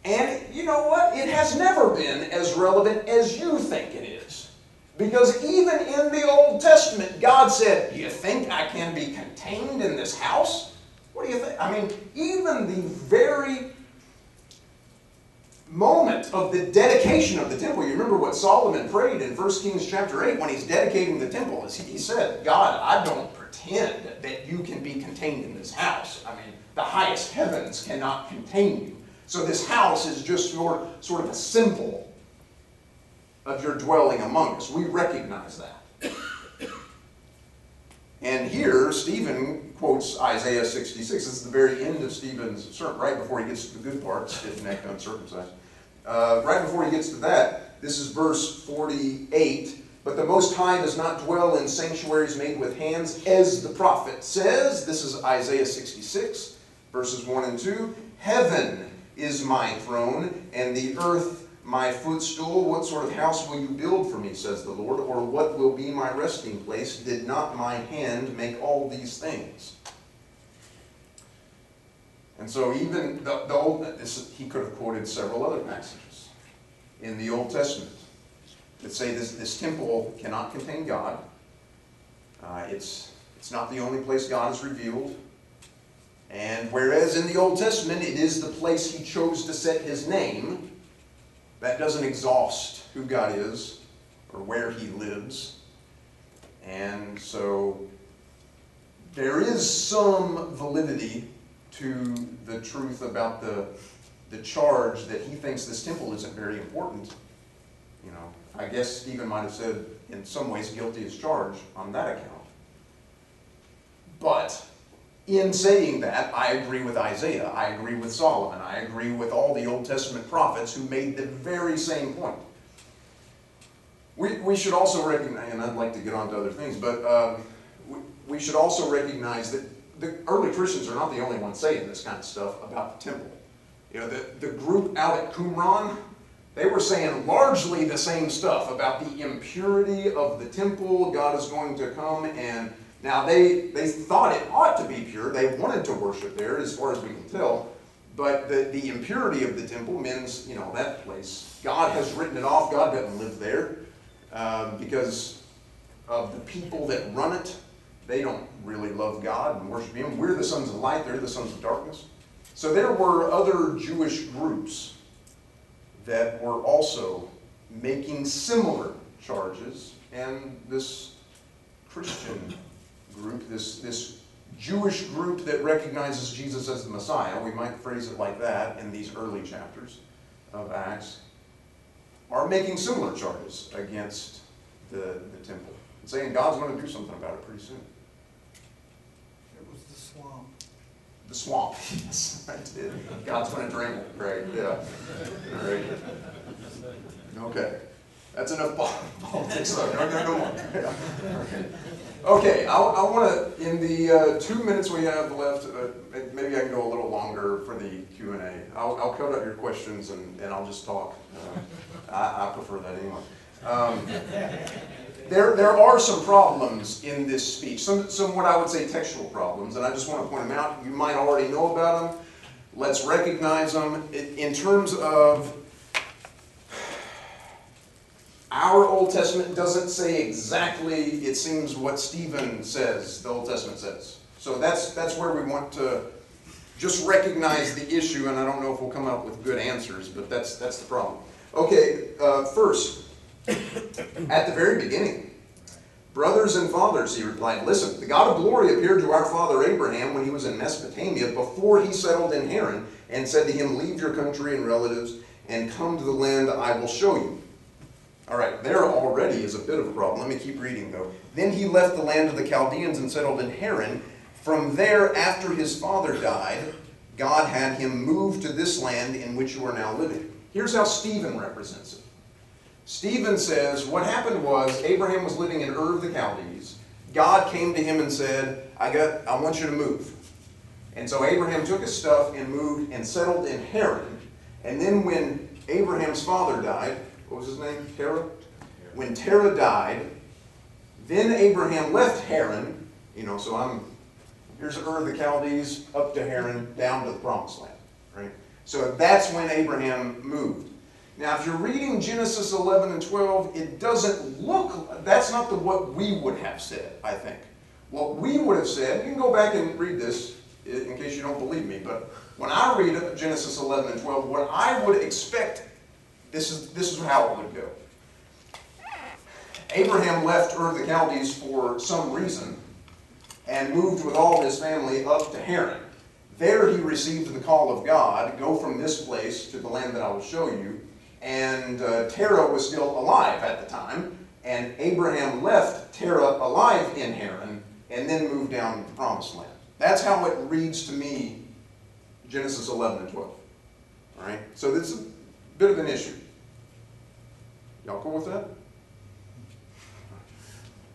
And you know what? It has never been as relevant as you think it is. Because even in the Old Testament, God said, Do you think I can be contained in this house? What do you think? I mean, even the very moment of the dedication of the temple, you remember what Solomon prayed in 1 Kings chapter 8 when he's dedicating the temple. He said, God, I don't pretend that you can be contained in this house. I mean, the highest heavens cannot contain you. So this house is just your sort of a symbol of your dwelling among us. We recognize that. And here, Stephen quotes Isaiah 66. This is the very end of Stephen's sermon, right before he gets to the good part, stiff-necked, uncircumcised. Uh, right before he gets to that, this is verse 48. But the Most High does not dwell in sanctuaries made with hands, as the prophet says. This is Isaiah 66, verses 1 and 2. Heaven is my throne, and the earth my footstool, what sort of house will you build for me, says the Lord, or what will be my resting place? Did not my hand make all these things? And so even the, the old, this, he could have quoted several other passages in the Old Testament that say this, this temple cannot contain God. Uh, it's, it's not the only place God is revealed. And whereas in the Old Testament it is the place he chose to set his name, that doesn't exhaust who God is or where he lives. And so there is some validity to the truth about the, the charge that he thinks this temple isn't very important. You know, I guess Stephen might have said, in some ways, guilty as charged on that account. But in saying that, I agree with Isaiah, I agree with Solomon, I agree with all the Old Testament prophets who made the very same point. We, we should also recognize, and I'd like to get on to other things, but um, we, we should also recognize that the early Christians are not the only ones saying this kind of stuff about the temple. You know, the, the group out at Qumran, they were saying largely the same stuff about the impurity of the temple. God is going to come and now they, they thought it ought to be pure. They wanted to worship there as far as we can tell. But the, the impurity of the temple means, you know, that place. God has written it off. God doesn't live there um, because of the people that run it. They don't really love God and worship Him. We're the sons of light. They're the sons of darkness. So there were other Jewish groups that were also making similar charges, and this Christian group, this, this Jewish group that recognizes Jesus as the Messiah, we might phrase it like that in these early chapters of Acts, are making similar charges against the, the temple, saying God's going to do something about it pretty soon. It was the swamp. The swamp, yes, I did. God's going to drain it, right, yeah. All right. Okay, that's enough pol- politics, so no, no, no more. Yeah. Okay, I, I want to, in the uh, two minutes we have left, uh, maybe I can go a little longer for the Q and A. I'll, I'll cut out your questions and, and I'll just talk. Uh, I, I prefer that anyway. Um, there, there are some problems in this speech, some, some what I would say textual problems, and I just want to point them out. You might already know about them. Let's recognize them. In terms of our Old Testament doesn't say exactly, it seems, what Stephen says the Old Testament says. So that's, that's where we want to just recognize the issue, and I don't know if we'll come up with good answers, but that's, that's the problem. Okay, uh, first, at the very beginning, brothers and fathers, he replied, listen, the God of glory appeared to our father Abraham when he was in Mesopotamia before he settled in Haran and said to him, leave your country and relatives and come to the land I will show you. All right, there already is a bit of a problem. Let me keep reading though. Then he left the land of the Chaldeans and settled in Haran. From there, after his father died, God had him move to this land in which you are now living. Here's how Stephen represents it. Stephen says, what happened was Abraham was living in Ur of the Chaldees. God came to him and said, I got I want you to move. And so Abraham took his stuff and moved and settled in Haran. And then when Abraham's father died, what was his name? Terah? When Terah died, then Abraham left Haran, you know, so I'm, here's Ur of the Chaldees, up to Haran, down to the promised land, right? So that's when Abraham moved. Now, if you're reading Genesis 11 and 12, it doesn't look, that's not the, what we would have said, I think. What we would have said, you can go back and read this in case you don't believe me, but when I read Genesis 11 and 12, what I would expect, this is, this is how it would go. Abraham left Ur of the Chaldees for some reason and moved with all his family up to Haran. There he received the call of God, go from this place to the land that I will show you. And uh, Terah was still alive at the time, and Abraham left Terah alive in Haran and then moved down to the promised land. That's how it reads to me, Genesis 11 and 12. All right? So this is bit of an issue. Y'all cool with that?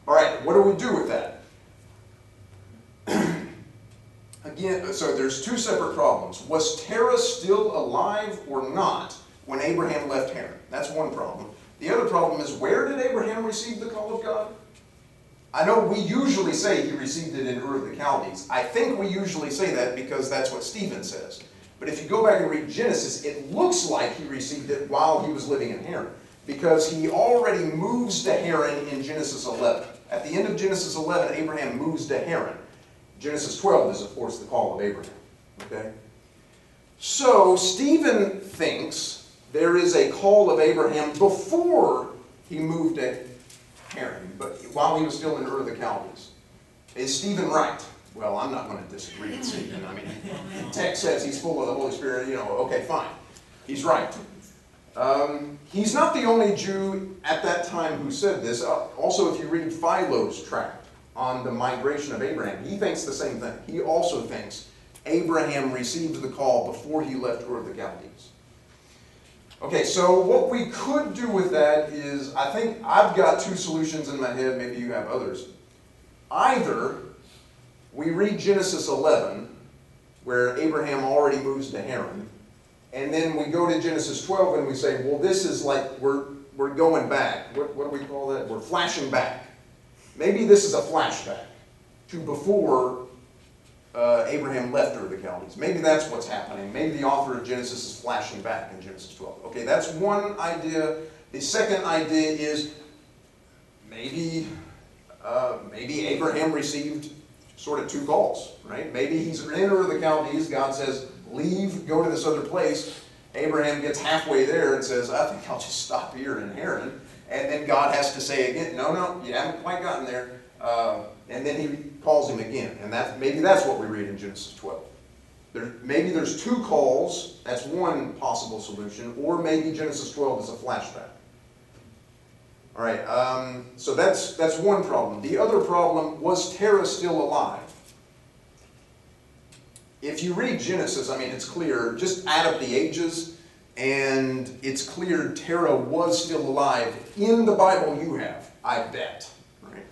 All right, what do we do with that? Again, so there's two separate problems. Was Terah still alive or not when Abraham left Haran? That's one problem. The other problem is where did Abraham receive the call of God? I know we usually say he received it in Ur of the Chaldees. I think we usually say that because that's what Stephen says. But if you go back and read Genesis, it looks like he received it while he was living in Haran. Because he already moves to Haran in Genesis 11. At the end of Genesis 11, Abraham moves to Haran. Genesis 12 is, of course, the call of Abraham. Okay? So, Stephen thinks there is a call of Abraham before he moved to Haran, but while he was still in Ur of the Chaldees. Is Stephen right? Well, I'm not going to disagree with Stephen. I mean, text says he's full of the Holy Spirit, you know, okay, fine. He's right. Um, he's not the only Jew at that time who said this. Uh, also, if you read Philo's tract on the migration of Abraham, he thinks the same thing. He also thinks Abraham received the call before he left Ur of the Chaldees. Okay, so what we could do with that is, I think I've got two solutions in my head, maybe you have others. Either we read Genesis 11, where Abraham already moves to Haran, and then we go to Genesis 12 and we say, well, this is like, we're, we're going back. What, what do we call that? We're flashing back. Maybe this is a flashback to before uh, Abraham left Ur the Chaldees. Maybe that's what's happening. Maybe the author of Genesis is flashing back in Genesis 12. Okay, that's one idea. The second idea is maybe, uh, maybe Abraham received sort of two calls, right? Maybe he's Ur of the Chaldees. God says, leave, go to this other place. Abraham gets halfway there and says, I think I'll just stop here in Haran. And then God has to say again, no, no, you haven't quite gotten there. Uh, and then he calls him again. And that, maybe that's what we read in Genesis 12. There, maybe there's two calls, that's one possible solution, or maybe Genesis 12 is a flashback. All right, um, so that's, that's one problem. The other problem, was Terah still alive? If you read Genesis, I mean, it's clear, just add up the ages, and it's clear Terah was still alive in the Bible you have, I bet. Right?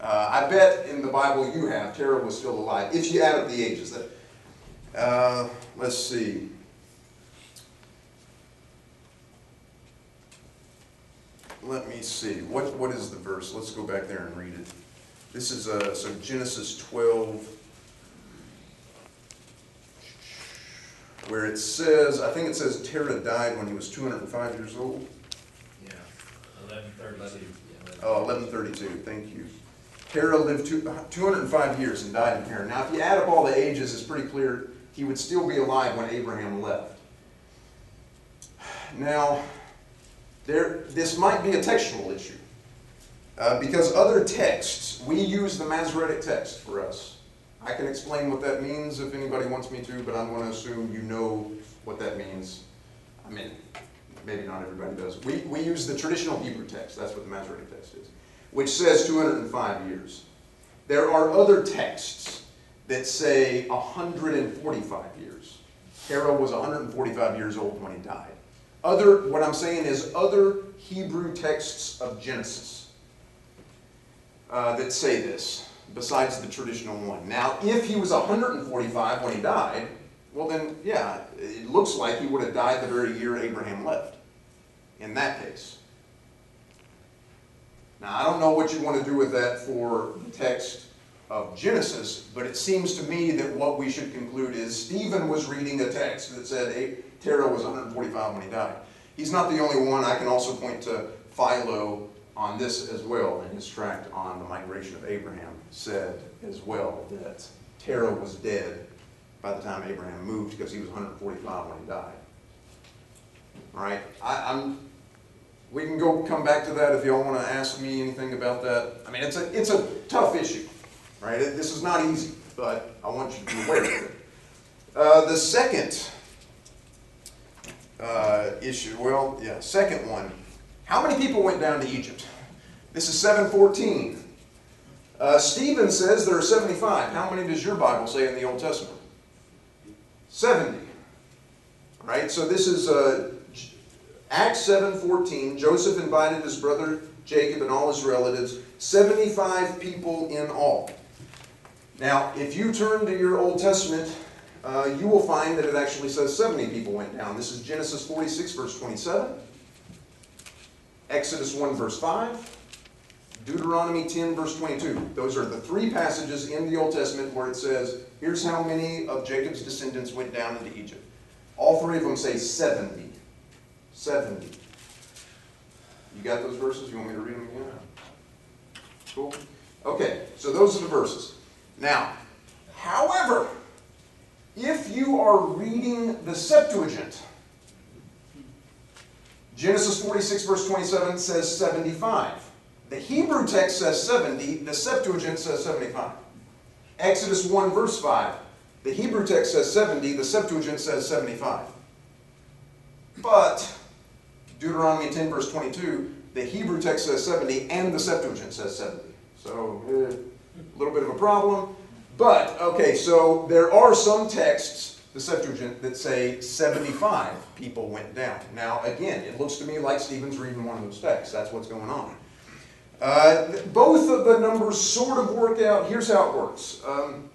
Uh, I bet in the Bible you have, Terah was still alive, if you add up the ages. That, uh, let's see. Let me see. What, what is the verse? Let's go back there and read it. This is uh, so Genesis 12, where it says, I think it says Terah died when he was 205 years old. Yeah, eleven thirty-two. Oh, 1132, thank you. Terah lived two, 205 years and died in Haran. Now, if you add up all the ages, it's pretty clear he would still be alive when Abraham left. Now, there, this might be a textual issue. Uh, because other texts, we use the Masoretic text for us. I can explain what that means if anybody wants me to, but I'm going to assume you know what that means. I mean, maybe not everybody does. We, we use the traditional Hebrew text, that's what the Masoretic text is, which says 205 years. There are other texts that say 145 years. Terah was 145 years old when he died. Other, what I'm saying is other Hebrew texts of Genesis uh, that say this, besides the traditional one. Now, if he was 145 when he died, well then, yeah, it looks like he would have died the very year Abraham left. In that case. Now, I don't know what you want to do with that for the text of Genesis, but it seems to me that what we should conclude is Stephen was reading a text that said Terah was 145 when he died. He's not the only one. I can also point to Philo on this as well in his tract on the migration of Abraham said as well that Terah was dead by the time Abraham moved because he was 145 when he died. All right, I, I'm. We can go come back to that if y'all want to ask me anything about that. I mean, it's a it's a tough issue, right? This is not easy, but I want you to be aware of it. Uh, the second uh, issue, well, yeah, second one. How many people went down to Egypt? This is 714. Uh, Stephen says there are 75. How many does your Bible say in the Old Testament? 70. Right? So this is uh, Acts 7.14. Joseph invited his brother Jacob and all his relatives. 75 people in all. Now, if you turn to your Old Testament, uh, you will find that it actually says 70 people went down. This is Genesis 46, verse 27. Exodus 1, verse 5. Deuteronomy 10, verse 22. Those are the three passages in the Old Testament where it says, here's how many of Jacob's descendants went down into Egypt. All three of them say 70. 70. You got those verses? You want me to read them again? Cool. Okay, so those are the verses. Now, however, if you are reading the Septuagint, Genesis 46, verse 27 says 75. The Hebrew text says 70, the Septuagint says 75. Exodus 1, verse 5. The Hebrew text says 70, the Septuagint says 75. But Deuteronomy 10, verse 22, the Hebrew text says 70 and the Septuagint says 70. So, eh, a little bit of a problem. But, okay, so there are some texts, the Septuagint, that say 75 people went down. Now, again, it looks to me like Stephen's reading one of those texts. That's what's going on. Uh, both of the numbers sort of work out. Here's how it works. Um,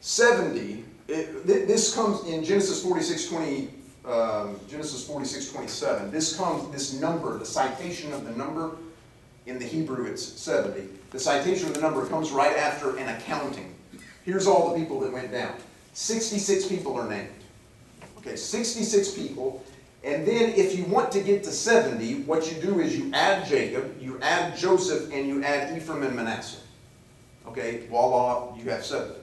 70, it, this comes in Genesis 46, 20, um, Genesis 46, 27. This comes, this number, the citation of the number, in the Hebrew it's 70. The citation of the number comes right after an accounting. Here's all the people that went down. 66 people are named. Okay, 66 people. And then if you want to get to 70, what you do is you add Jacob, you add Joseph, and you add Ephraim and Manasseh. Okay, voila, you have 70.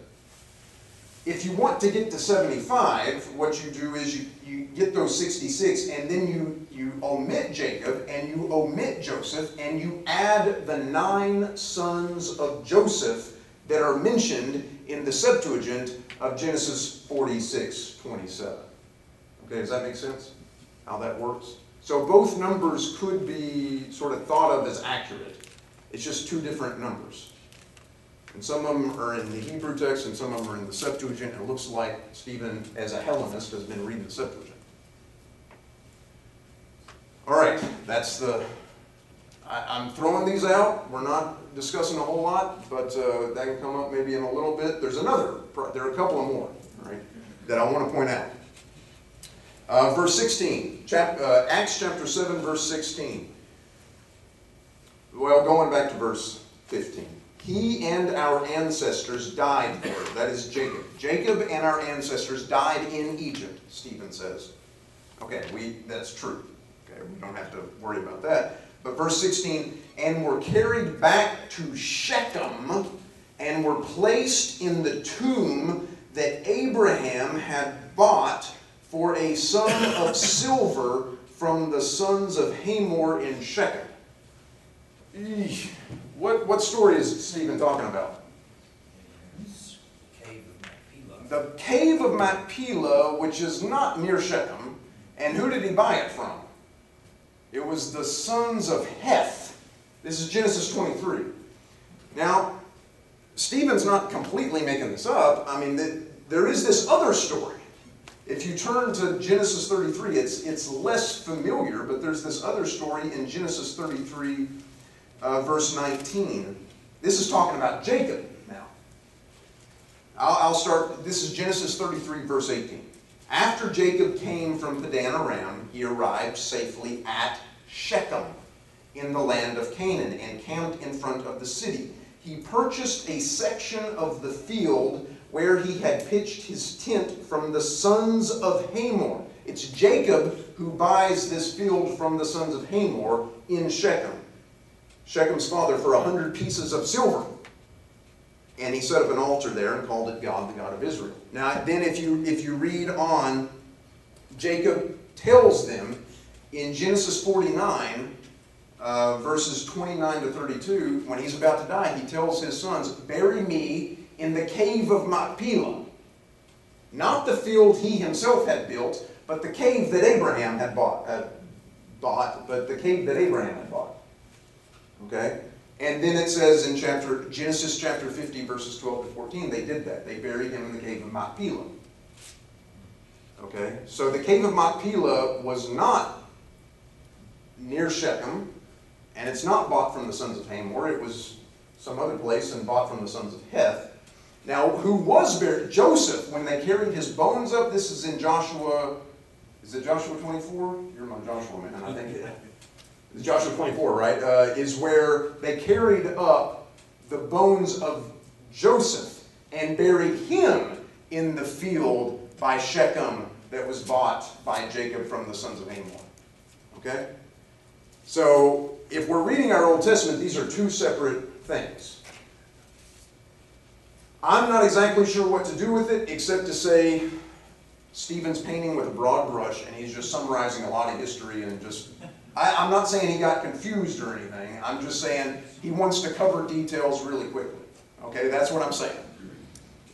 If you want to get to 75, what you do is you, you get those 66 and then you, you omit Jacob and you omit Joseph and you add the nine sons of Joseph that are mentioned in the Septuagint of Genesis 46, 27. Okay, does that make sense? How that works? So both numbers could be sort of thought of as accurate. It's just two different numbers. And some of them are in the Hebrew text and some of them are in the Septuagint. And it looks like Stephen, as a Hellenist, has been reading the Septuagint. All right, that's the, I, I'm throwing these out. We're not discussing a whole lot, but uh, that can come up maybe in a little bit. There's another, there are a couple of more, right, that I want to point out. Uh, verse 16, chap, uh, Acts chapter 7, verse 16. Well, going back to verse 15. He and our ancestors died there. That is Jacob. Jacob and our ancestors died in Egypt, Stephen says. Okay, we, that's true. Okay, we don't have to worry about that. But verse 16, and were carried back to Shechem and were placed in the tomb that Abraham had bought for a son of silver from the sons of Hamor in Shechem. Eesh. What, what story is Stephen talking about? Cave of Machpelah. The cave of Machpelah, which is not near Shechem. And who did he buy it from? It was the sons of Heth. This is Genesis 23. Now, Stephen's not completely making this up. I mean, th- there is this other story. If you turn to Genesis 33, it's, it's less familiar, but there's this other story in Genesis 33, uh, verse 19. This is talking about Jacob now. I'll, I'll start, this is Genesis 33, verse 18. After Jacob came from Padan Aram, he arrived safely at Shechem in the land of Canaan and camped in front of the city. He purchased a section of the field where he had pitched his tent from the sons of Hamor. It's Jacob who buys this field from the sons of Hamor in Shechem. Shechem's father for a hundred pieces of silver. And he set up an altar there and called it God, the God of Israel. Now, then, if you if you read on, Jacob tells them in Genesis 49, uh, verses 29 to 32, when he's about to die, he tells his sons, "Bury me in the cave of Machpelah." Not the field he himself had built, but the cave that Abraham had bought, had bought, but the cave that Abraham had bought. Okay? And then it says in chapter Genesis chapter 50, verses 12 to 14, they did that. They buried him in the cave of Machpelah. Okay? So the cave of Machpelah was not near Shechem, and it's not bought from the sons of Hamor. It was some other place and bought from the sons of Heth. Now, who was buried? Joseph, when they carried his bones up, this is in Joshua, is it Joshua 24? You're my Joshua man, I think. Joshua 24, right? Uh, is where they carried up the bones of Joseph and buried him in the field by Shechem that was bought by Jacob from the sons of Hamor. Okay? So, if we're reading our Old Testament, these are two separate things. I'm not exactly sure what to do with it, except to say Stephen's painting with a broad brush, and he's just summarizing a lot of history and just. I, I'm not saying he got confused or anything. I'm just saying he wants to cover details really quickly. Okay, that's what I'm saying.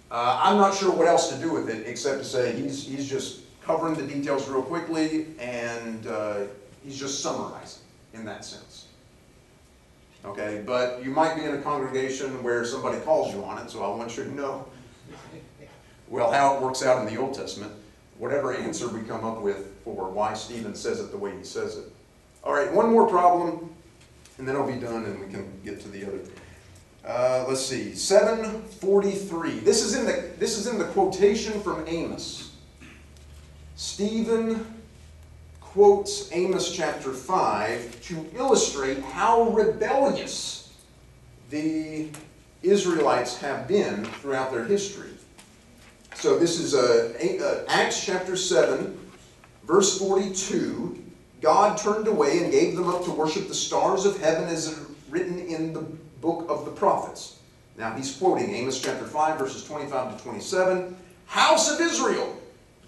Uh, I'm not sure what else to do with it, except to say he's, he's just covering the details real quickly, and uh, he's just summarizing in that sense. Okay, but you might be in a congregation where somebody calls you on it, so I want you to know, well, how it works out in the Old Testament, whatever answer we come up with for why Stephen says it the way he says it. All right, one more problem, and then I'll be done and we can get to the other. Uh, let's see, seven forty-three. This is in the this is in the quotation from Amos. Stephen quotes Amos chapter five to illustrate how rebellious the Israelites have been throughout their history. So this is uh, A- uh, Acts chapter seven, verse forty-two. God turned away and gave them up to worship the stars of heaven as written in the book of the prophets. Now he's quoting Amos chapter 5, verses 25 to 27. House of Israel,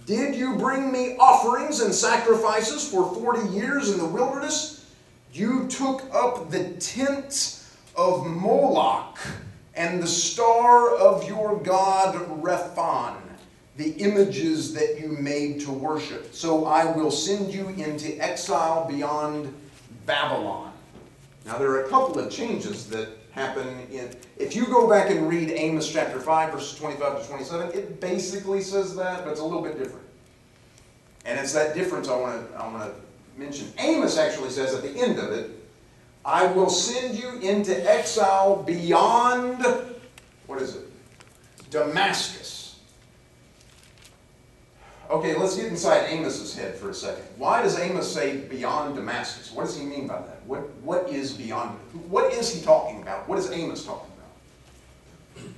did you bring me offerings and sacrifices for 40 years in the wilderness? You took up the tent of Moloch and the star of your god Rephan, the images that you made to worship. So I will send you into exile beyond Babylon. Now, there are a couple of changes that happen in. If you go back and read Amos chapter 5, verses 25 to 27, it basically says that, but it's a little bit different. And it's that difference I want to I want to mention. Amos actually says at the end of it, I will send you into exile beyond, what is it? Damascus. Okay, let's get inside Amos's head for a second. Why does Amos say beyond Damascus? What does he mean by that? What, what is beyond? What is he talking about? What is Amos talking about?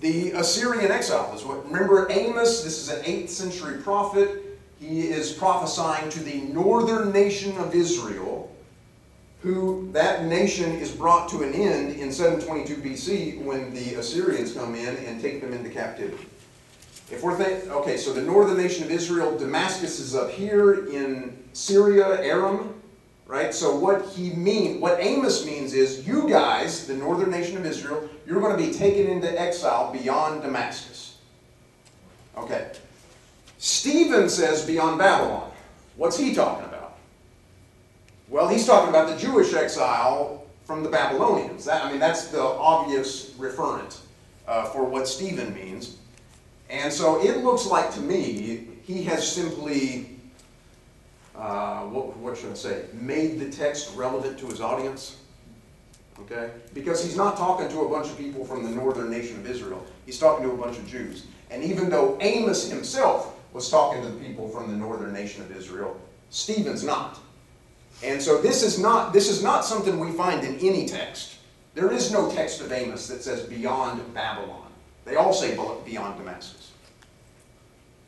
The Assyrian exile is what, remember Amos, this is an 8th century prophet. He is prophesying to the northern nation of Israel, who that nation is brought to an end in 722 BC when the Assyrians come in and take them into captivity. If we're think, okay, so the northern nation of Israel, Damascus is up here in Syria, Aram, right? So what he mean, what Amos means is, you guys, the northern nation of Israel, you're going to be taken into exile beyond Damascus. Okay. Stephen says beyond Babylon. What's he talking about? Well, he's talking about the Jewish exile from the Babylonians. That, I mean, that's the obvious referent uh, for what Stephen means. And so it looks like to me he has simply, uh, what, what should I say, made the text relevant to his audience. Okay? Because he's not talking to a bunch of people from the northern nation of Israel. He's talking to a bunch of Jews. And even though Amos himself was talking to the people from the northern nation of Israel, Stephen's not. And so this is not this is not something we find in any text. There is no text of Amos that says beyond Babylon. They all say beyond Damascus.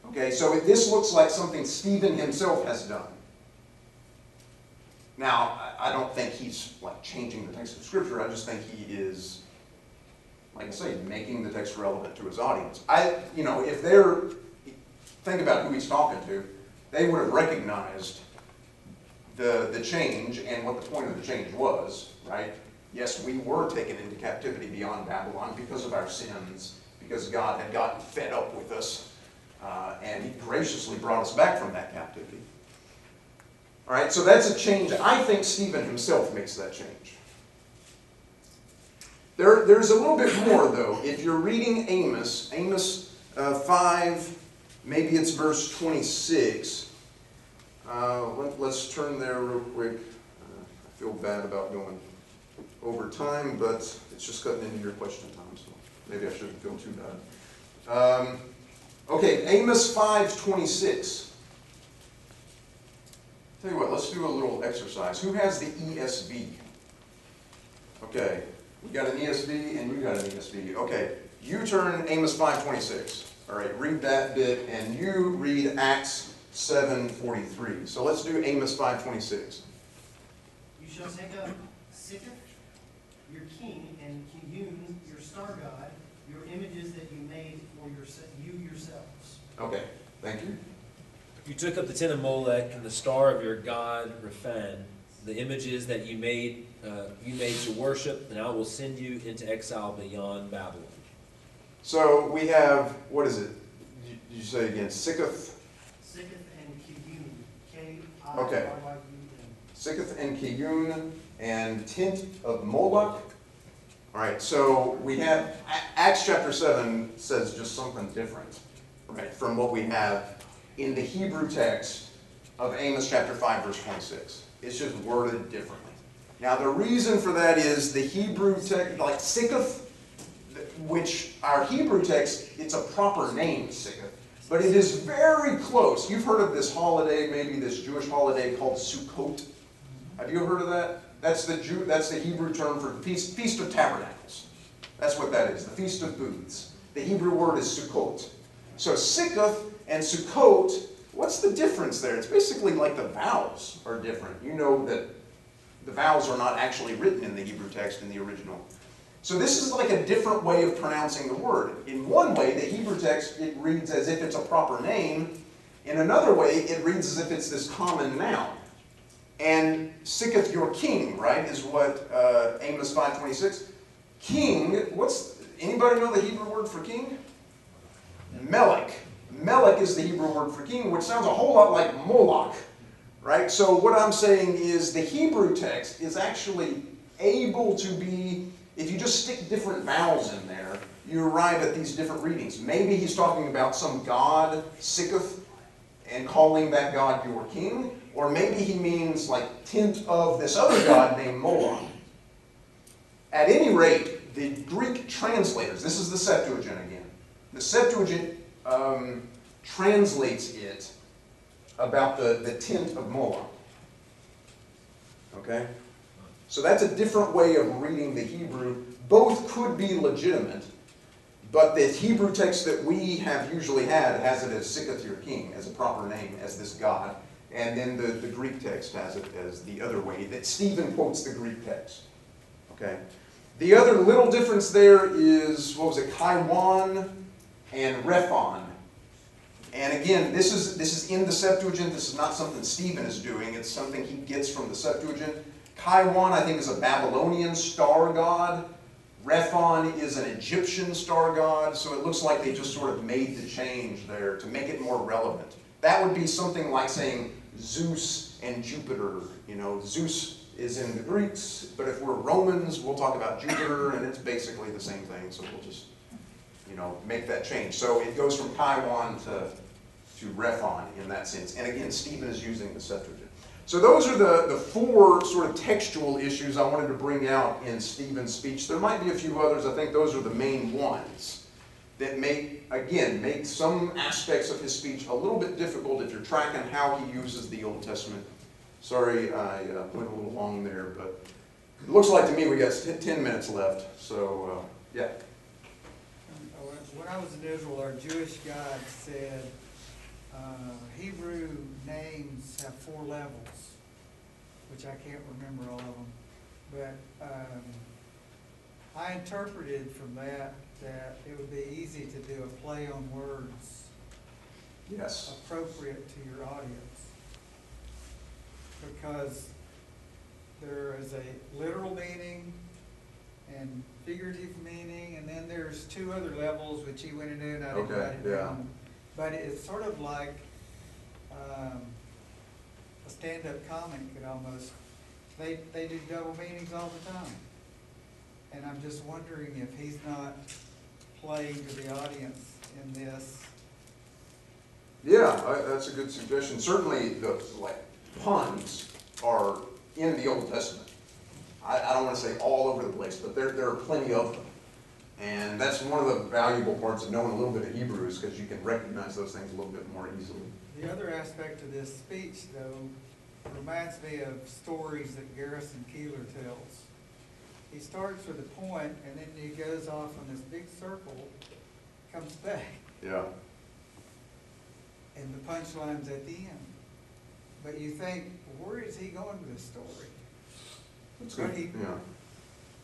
Okay, so this looks like something Stephen himself has done. Now, I don't think he's like changing the text of Scripture. I just think he is, like I say, making the text relevant to his audience. I, you know, if they're, think about who he's talking to, they would have recognized the, the change and what the point of the change was, right? Yes, we were taken into captivity beyond Babylon because of our sins, because God had gotten fed up with us, uh, and He graciously brought us back from that captivity. All right, so that's a change. I think Stephen himself makes that change. There, there's a little bit more, though. If you're reading Amos, Amos uh, 5, maybe it's verse 26. Uh, let, us turn there real quick. Uh, I feel bad about going over time, but it's just cutting into your question time, so maybe I shouldn't feel too bad. Um, okay, Amos 5.26. Tell you what, let's do a little exercise. Who has the ESV? Okay, we got an ESV and you got an ESV. Okay, you turn Amos 5.26. All right, read that bit and you read Acts 7.43. So let's do Amos 5.26. You shall take up Sikkith, your king, and Kiyun, your star god, your images that you made for yourse- you yourselves. Okay, thank you. You took up the tent of Molech and the star of your god Rephan, the images that you made uh, you made to worship, and I will send you into exile beyond Babylon. So we have, what is it? Did you say again? Sikkith, Sikkith and Kiyun, K I Okay. Sikkith and Kiyun and Tent of Moloch. All right, so we have, Acts chapter 7 says just something different, right, from what we have in the Hebrew text of Amos chapter 5, verse 26. It's just worded differently. Now, the reason for that is the Hebrew text, like Sikkoth, which our Hebrew text, it's a proper name, Sikkoth, but it is very close. You've heard of this holiday, maybe this Jewish holiday called Sukkot. Have you heard of that? That's the Jew, that's the Hebrew term for feast, feast of Tabernacles. That's what that is, the Feast of Booths. The Hebrew word is Sukkot. So Sikkoth and Sukkot, what's the difference there? It's basically like the vowels are different. You know that the vowels are not actually written in the Hebrew text in the original. So this is like a different way of pronouncing the word. In one way, the Hebrew text, it reads as if it's a proper name. In another way, it reads as if it's this common noun. And sicketh your king, right, is what uh, Amos 5.26. King, what's, anybody know the Hebrew word for king? Melech. Melech is the Hebrew word for king, which sounds a whole lot like Moloch, right? So what I'm saying is the Hebrew text is actually able to be, if you just stick different vowels in there, you arrive at these different readings. Maybe he's talking about some god, Sicketh, and calling that god your king, or maybe he means like tint of this other god named Moloch. At any rate, the Greek translators, this is the Septuagint again, the Septuagint um, translates it about the, the tent of Moloch. Okay? So that's a different way of reading the Hebrew. Both could be legitimate, but the Hebrew text that we have usually had has it as Sikketh your king, as a proper name, as this God. And then the, the Greek text has it as the other way, that Stephen quotes the Greek text. Okay? The other little difference there is, what was it, Kaiwan and Rephon. And again, this is, this is in the Septuagint. This is not something Stephen is doing. It's something he gets from the Septuagint. Kaiwan, I think, is a Babylonian star god. Rephon is an Egyptian star god. So it looks like they just sort of made the change there to make it more relevant. That would be something like saying Zeus and Jupiter. You know, Zeus is in the Greeks, but if we're Romans, we'll talk about Jupiter, and it's basically the same thing. So we'll just you know, make that change. So it goes from Kaiwan to, to Rephon in that sense. And again, Stephen is using the Septuagint. So those are the, the four sort of textual issues I wanted to bring out in Stephen's speech. There might be a few others. I think those are the main ones that make, again, make some aspects of his speech a little bit difficult if you're tracking how he uses the Old Testament. Sorry I uh, went a little long there, but it looks like to me we got 10 minutes left. So, uh, yeah. When I was in Israel, our Jewish guide said, uh, Hebrew names have four levels, which I can't remember all of them. But, um, I interpreted from that, that it would be easy to do a play on words Yes. appropriate to your audience. Because there is a literal meaning and figurative meaning, and then there's two other levels which he went into, and I didn't Okay, write it yeah. down. But it's sort of like, um, a stand-up comic could almost, they, they do double meanings all the time. And I'm just wondering if he's not playing to the audience in this. Yeah, I, that's a good suggestion. Certainly, the like puns are in the Old Testament. I, I don't want to say all over the place, but there there are plenty of them, and that's one of the valuable parts of knowing a little bit of Hebrew is because you can recognize those things a little bit more easily. The other aspect of this speech, though, reminds me of stories that Garrison Keillor tells. He starts with a point, and then he goes off on this big circle, comes back, Yeah. and the punchline's at the end. But you think, where is he going with this story? That's But he, Yeah.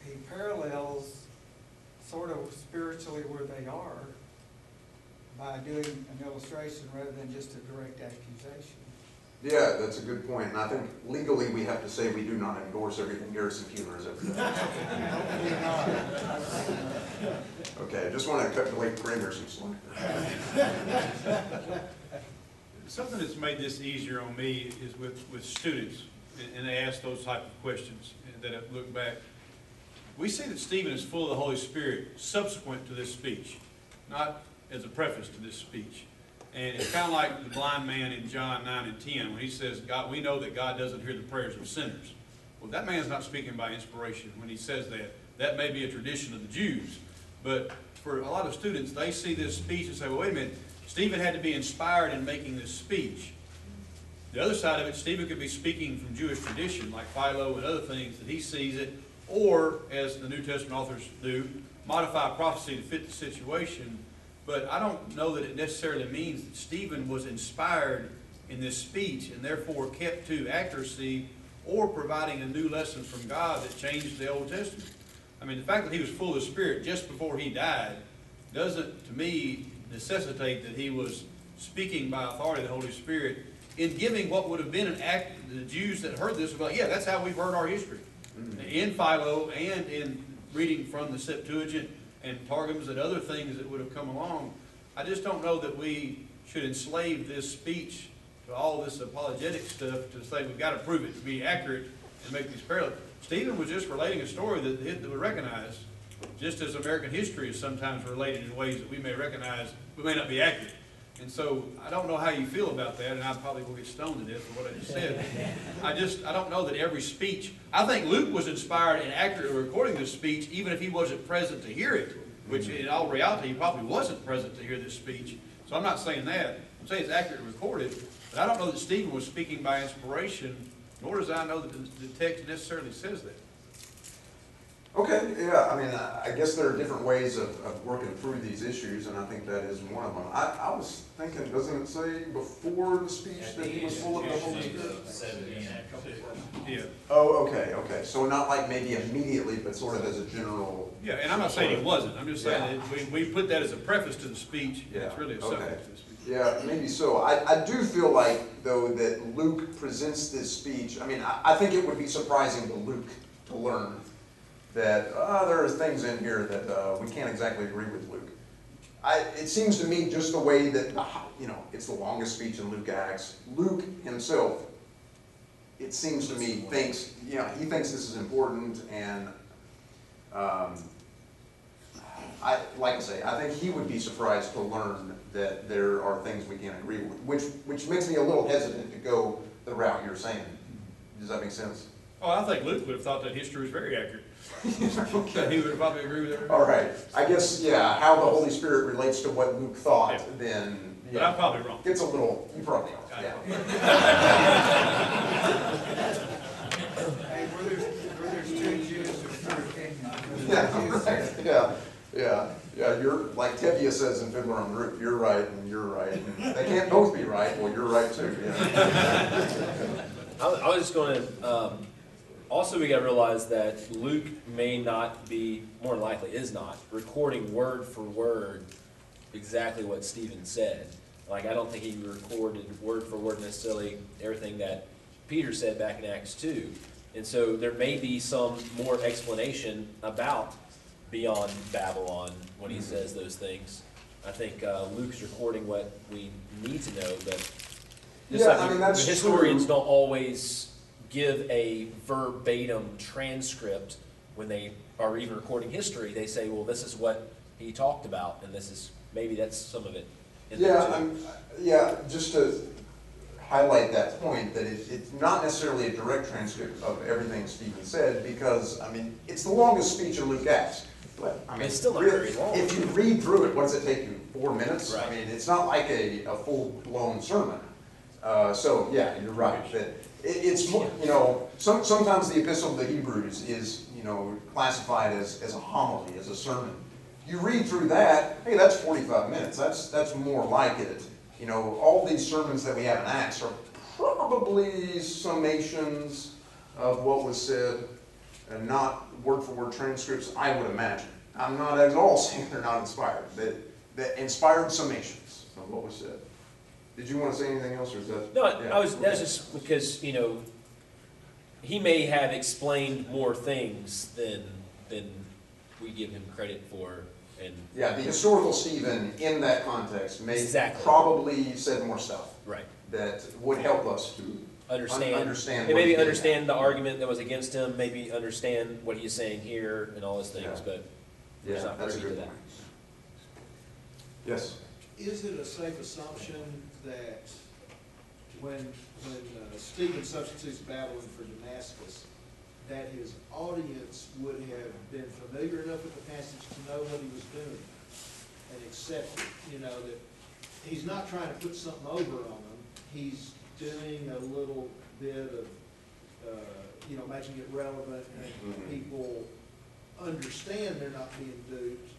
he parallels sort of spiritually where they are by doing an illustration rather than just a direct accusation. Yeah, that's a good point. And I think legally we have to say we do not endorse everything Garrison Keillor has ever done. Okay, I just want to cut the Blake Kramer some slack. Something that's made this easier on me is with, with students, and- and they ask those type of questions that have looked back. We see that Stephen is full of the Holy Spirit subsequent to this speech, not as a preface to this speech. And it's kind of like the blind man in John nine and ten, when he says, God, we know that God doesn't hear the prayers of sinners. well, that man's not speaking by inspiration when he says that. That may be a tradition of the Jews. But for a lot of students, they see this speech and say, well, wait a minute, Stephen had to be inspired in making this speech. The other side of it, Stephen could be speaking from Jewish tradition, like Philo and other things, that he sees it, or, as the New Testament authors do, modify prophecy to fit the situation. But I don't know that it necessarily means that Stephen was inspired in this speech and therefore kept to accuracy or providing a new lesson from God that changed the Old Testament. I mean, the fact that he was full of Spirit just before he died doesn't, to me, necessitate that he was speaking by authority of the Holy Spirit in giving what would have been an act, the Jews that heard this like, yeah, that's how we've heard our history. Mm-hmm. In Philo and in reading from the Septuagint and Targums and other things that would have come along, I just don't know that we should enslave this speech to all this apologetic stuff to say we've got to prove it to be accurate and make these parallels. Stephen was just relating a story that, we recognize, just as American history is sometimes related in ways that we may recognize, we may not be accurate. And so, I don't know how you feel about that, and I probably will get stoned to death for what I just said. I just, I don't know that every speech, I think Luke was inspired and accurately recording this speech, even if he wasn't present to hear it, which in all reality, he probably wasn't present to hear this speech. So I'm not saying that. I'm saying it's accurately recorded, but I don't know that Stephen was speaking by inspiration, nor does I know that the, the text necessarily says that. Okay, yeah, I mean, I I guess there are different ways of, of working through these issues, and I think that is one of them. I, I was thinking, doesn't it say before the speech that he was full of the Holy Spirit? Yeah. Oh, okay, okay, so not like maybe immediately, but sort of as a general, Yeah, and I'm not saying he wasn't, I'm just saying that we, we put that as a preface to the speech, and it's Yeah, really a okay. subject to the speech. yeah, maybe so. I, I do feel like, though, that Luke presents this speech, I mean, I, I think it would be surprising to Luke to learn that, uh, there are things in here that, uh, we can't exactly agree with Luke. I, it seems to me just the way that, you know, it's the longest speech in Luke Acts. Luke himself, it seems to me, thinks, you know, he thinks this is important and, um, I, like I say, I think he would be surprised to learn that there are things we can't agree with, which, which makes me a little hesitant to go the route you're saying. Does that make sense? Oh, I think Luke would have thought that history was very accurate. That he would probably agreed with everything. All right, I guess, yeah, how the Holy Spirit relates to what Luke thought, Yeah. then, But I'm yeah, probably wrong. it's a little, you probably are, yeah. Hey, where there's, where there's two Jews, there's two opinions. Yeah, yeah, yeah, yeah, you're, like Tevye says in Fiddler on the Roof, you're right and you're right, and they can't both be right, well, you're right too, yeah. I was, I was just gonna, um, also we gotta realize that Luke may not be, more than likely is not, recording word for word exactly what Stephen said. Like, I don't think he recorded word for word necessarily everything that Peter said back in Acts two. And so there may be some more explanation about beyond Babylon when he says those things. I think, uh, Luke's recording what we need to know, but Yeah, like I mean, that's historians true. don't always give a verbatim transcript when they are even recording history. They say, well, this is what he talked about, and this is, maybe that's some of it. in Yeah, yeah, just to highlight that point, that it, it's not necessarily a direct transcript of everything Stephen said, because, I mean, it's the longest speech in Luke Acts. But, I mean, It's still really, very long. If you read through it, what does it take you, four minutes? I mean, it's not like a, a full-blown sermon. Uh, so, yeah, you're right, that it, it's, more you know, some, sometimes the epistle of the Hebrews is, you know, classified as, as a homily, as a sermon. You read through that, hey, that's forty-five minutes, that's, that's more like it. You know, all these sermons that we have in Acts are probably summations of what was said, and not word-for-word transcripts, I would imagine. I'm not at all saying they're not inspired, but, that inspired summations of what was said. Did you want to say anything else, or is that? No, I- yeah, I was, that's okay. just because, you know, he may have explained more things than, than we give him credit for, and, Yeah, the historical Stephen, in that context, may Exactly. probably said more stuff right, that would help us to understand. understand And what maybe he's getting understand the argument that was against him, maybe understand what he's saying here and all those things, Yeah. but Yeah, It's not that's a privy good to point. Yes. Is it a safe assumption that when, when uh, Stephen substitutes Babylon for Damascus, that his audience would have been familiar enough with the passage to know what he was doing and accept it, you know, that he's not trying to put something over on them, he's doing a little bit of, uh, you know, making it relevant and Mhm. people understand they're not being duped.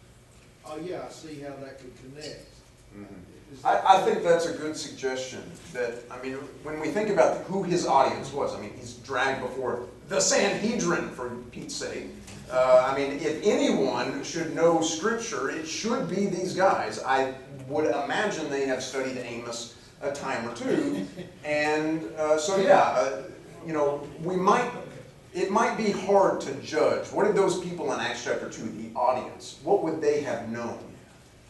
Oh, yeah, I see how that could connect. Is that- I, I think that's a good suggestion, that, I mean, when we think about who his audience was, I mean, he's dragged before the Sanhedrin, for Pete's sake. Uh, I mean, if anyone should know scripture, it should be these guys. I would imagine they have studied Amos a time or two. And, uh, so, yeah, uh, you know, we might, it might be hard to judge. What did those people in Acts chapter two, the audience, what would they have known?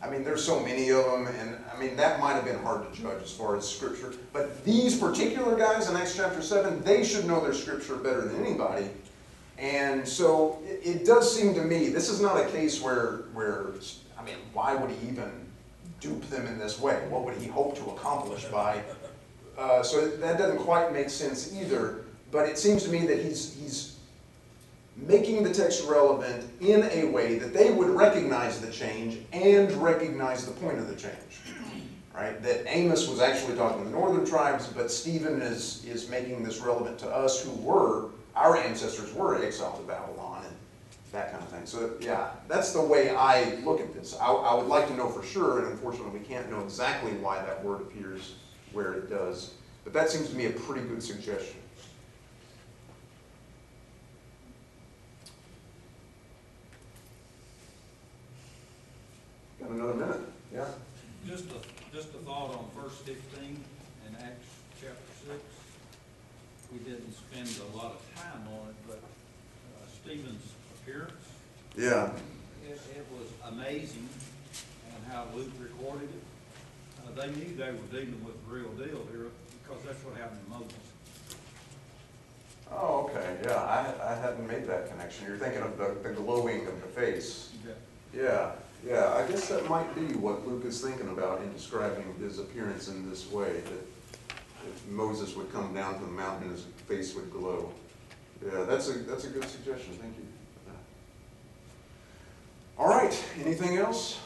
I mean, there's so many of them, and I mean, that might have been hard to judge as far as scripture. But these particular guys in Acts chapter 7, they should know their scripture better than anybody. And so it, it does seem to me, this is not a case where, where, I mean, why would he even dupe them in this way? What would he hope to accomplish by? Uh, so that doesn't quite make sense either. But it seems to me that he's, he's making the text relevant in a way that they would recognize the change and recognize the point of the change. Right? That Amos was actually talking to the northern tribes, but Stephen is, is making this relevant to us who were, our ancestors were exiled to Babylon and that kind of thing. So, yeah, that's the way I look at this. I, I would like to know for sure, and unfortunately, we can't know exactly why that word appears where it does. But that seems to me a pretty good suggestion. Another minute? Yeah. Just a, just a thought on verse fifteen in Acts chapter six. We didn't spend a lot of time on it, but uh, Stephen's appearance, Yeah. it, it was amazing and how Luke recorded it. Uh, they knew they were dealing with the real deal here because that's what happened to Moses. Oh, okay, yeah, I, I hadn't made that connection. You're thinking of the, the glowing of the face. Yeah, yeah, I guess that might be what Luke is thinking about in describing his appearance in this way, that if Moses would come down from the mountain, and his face would glow. Yeah, that's a, that's a good suggestion, thank you. All right, anything else?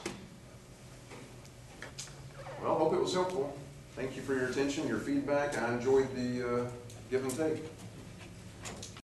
Well, hope it was helpful. Thank you for your attention, your feedback. I enjoyed the, uh, give and take.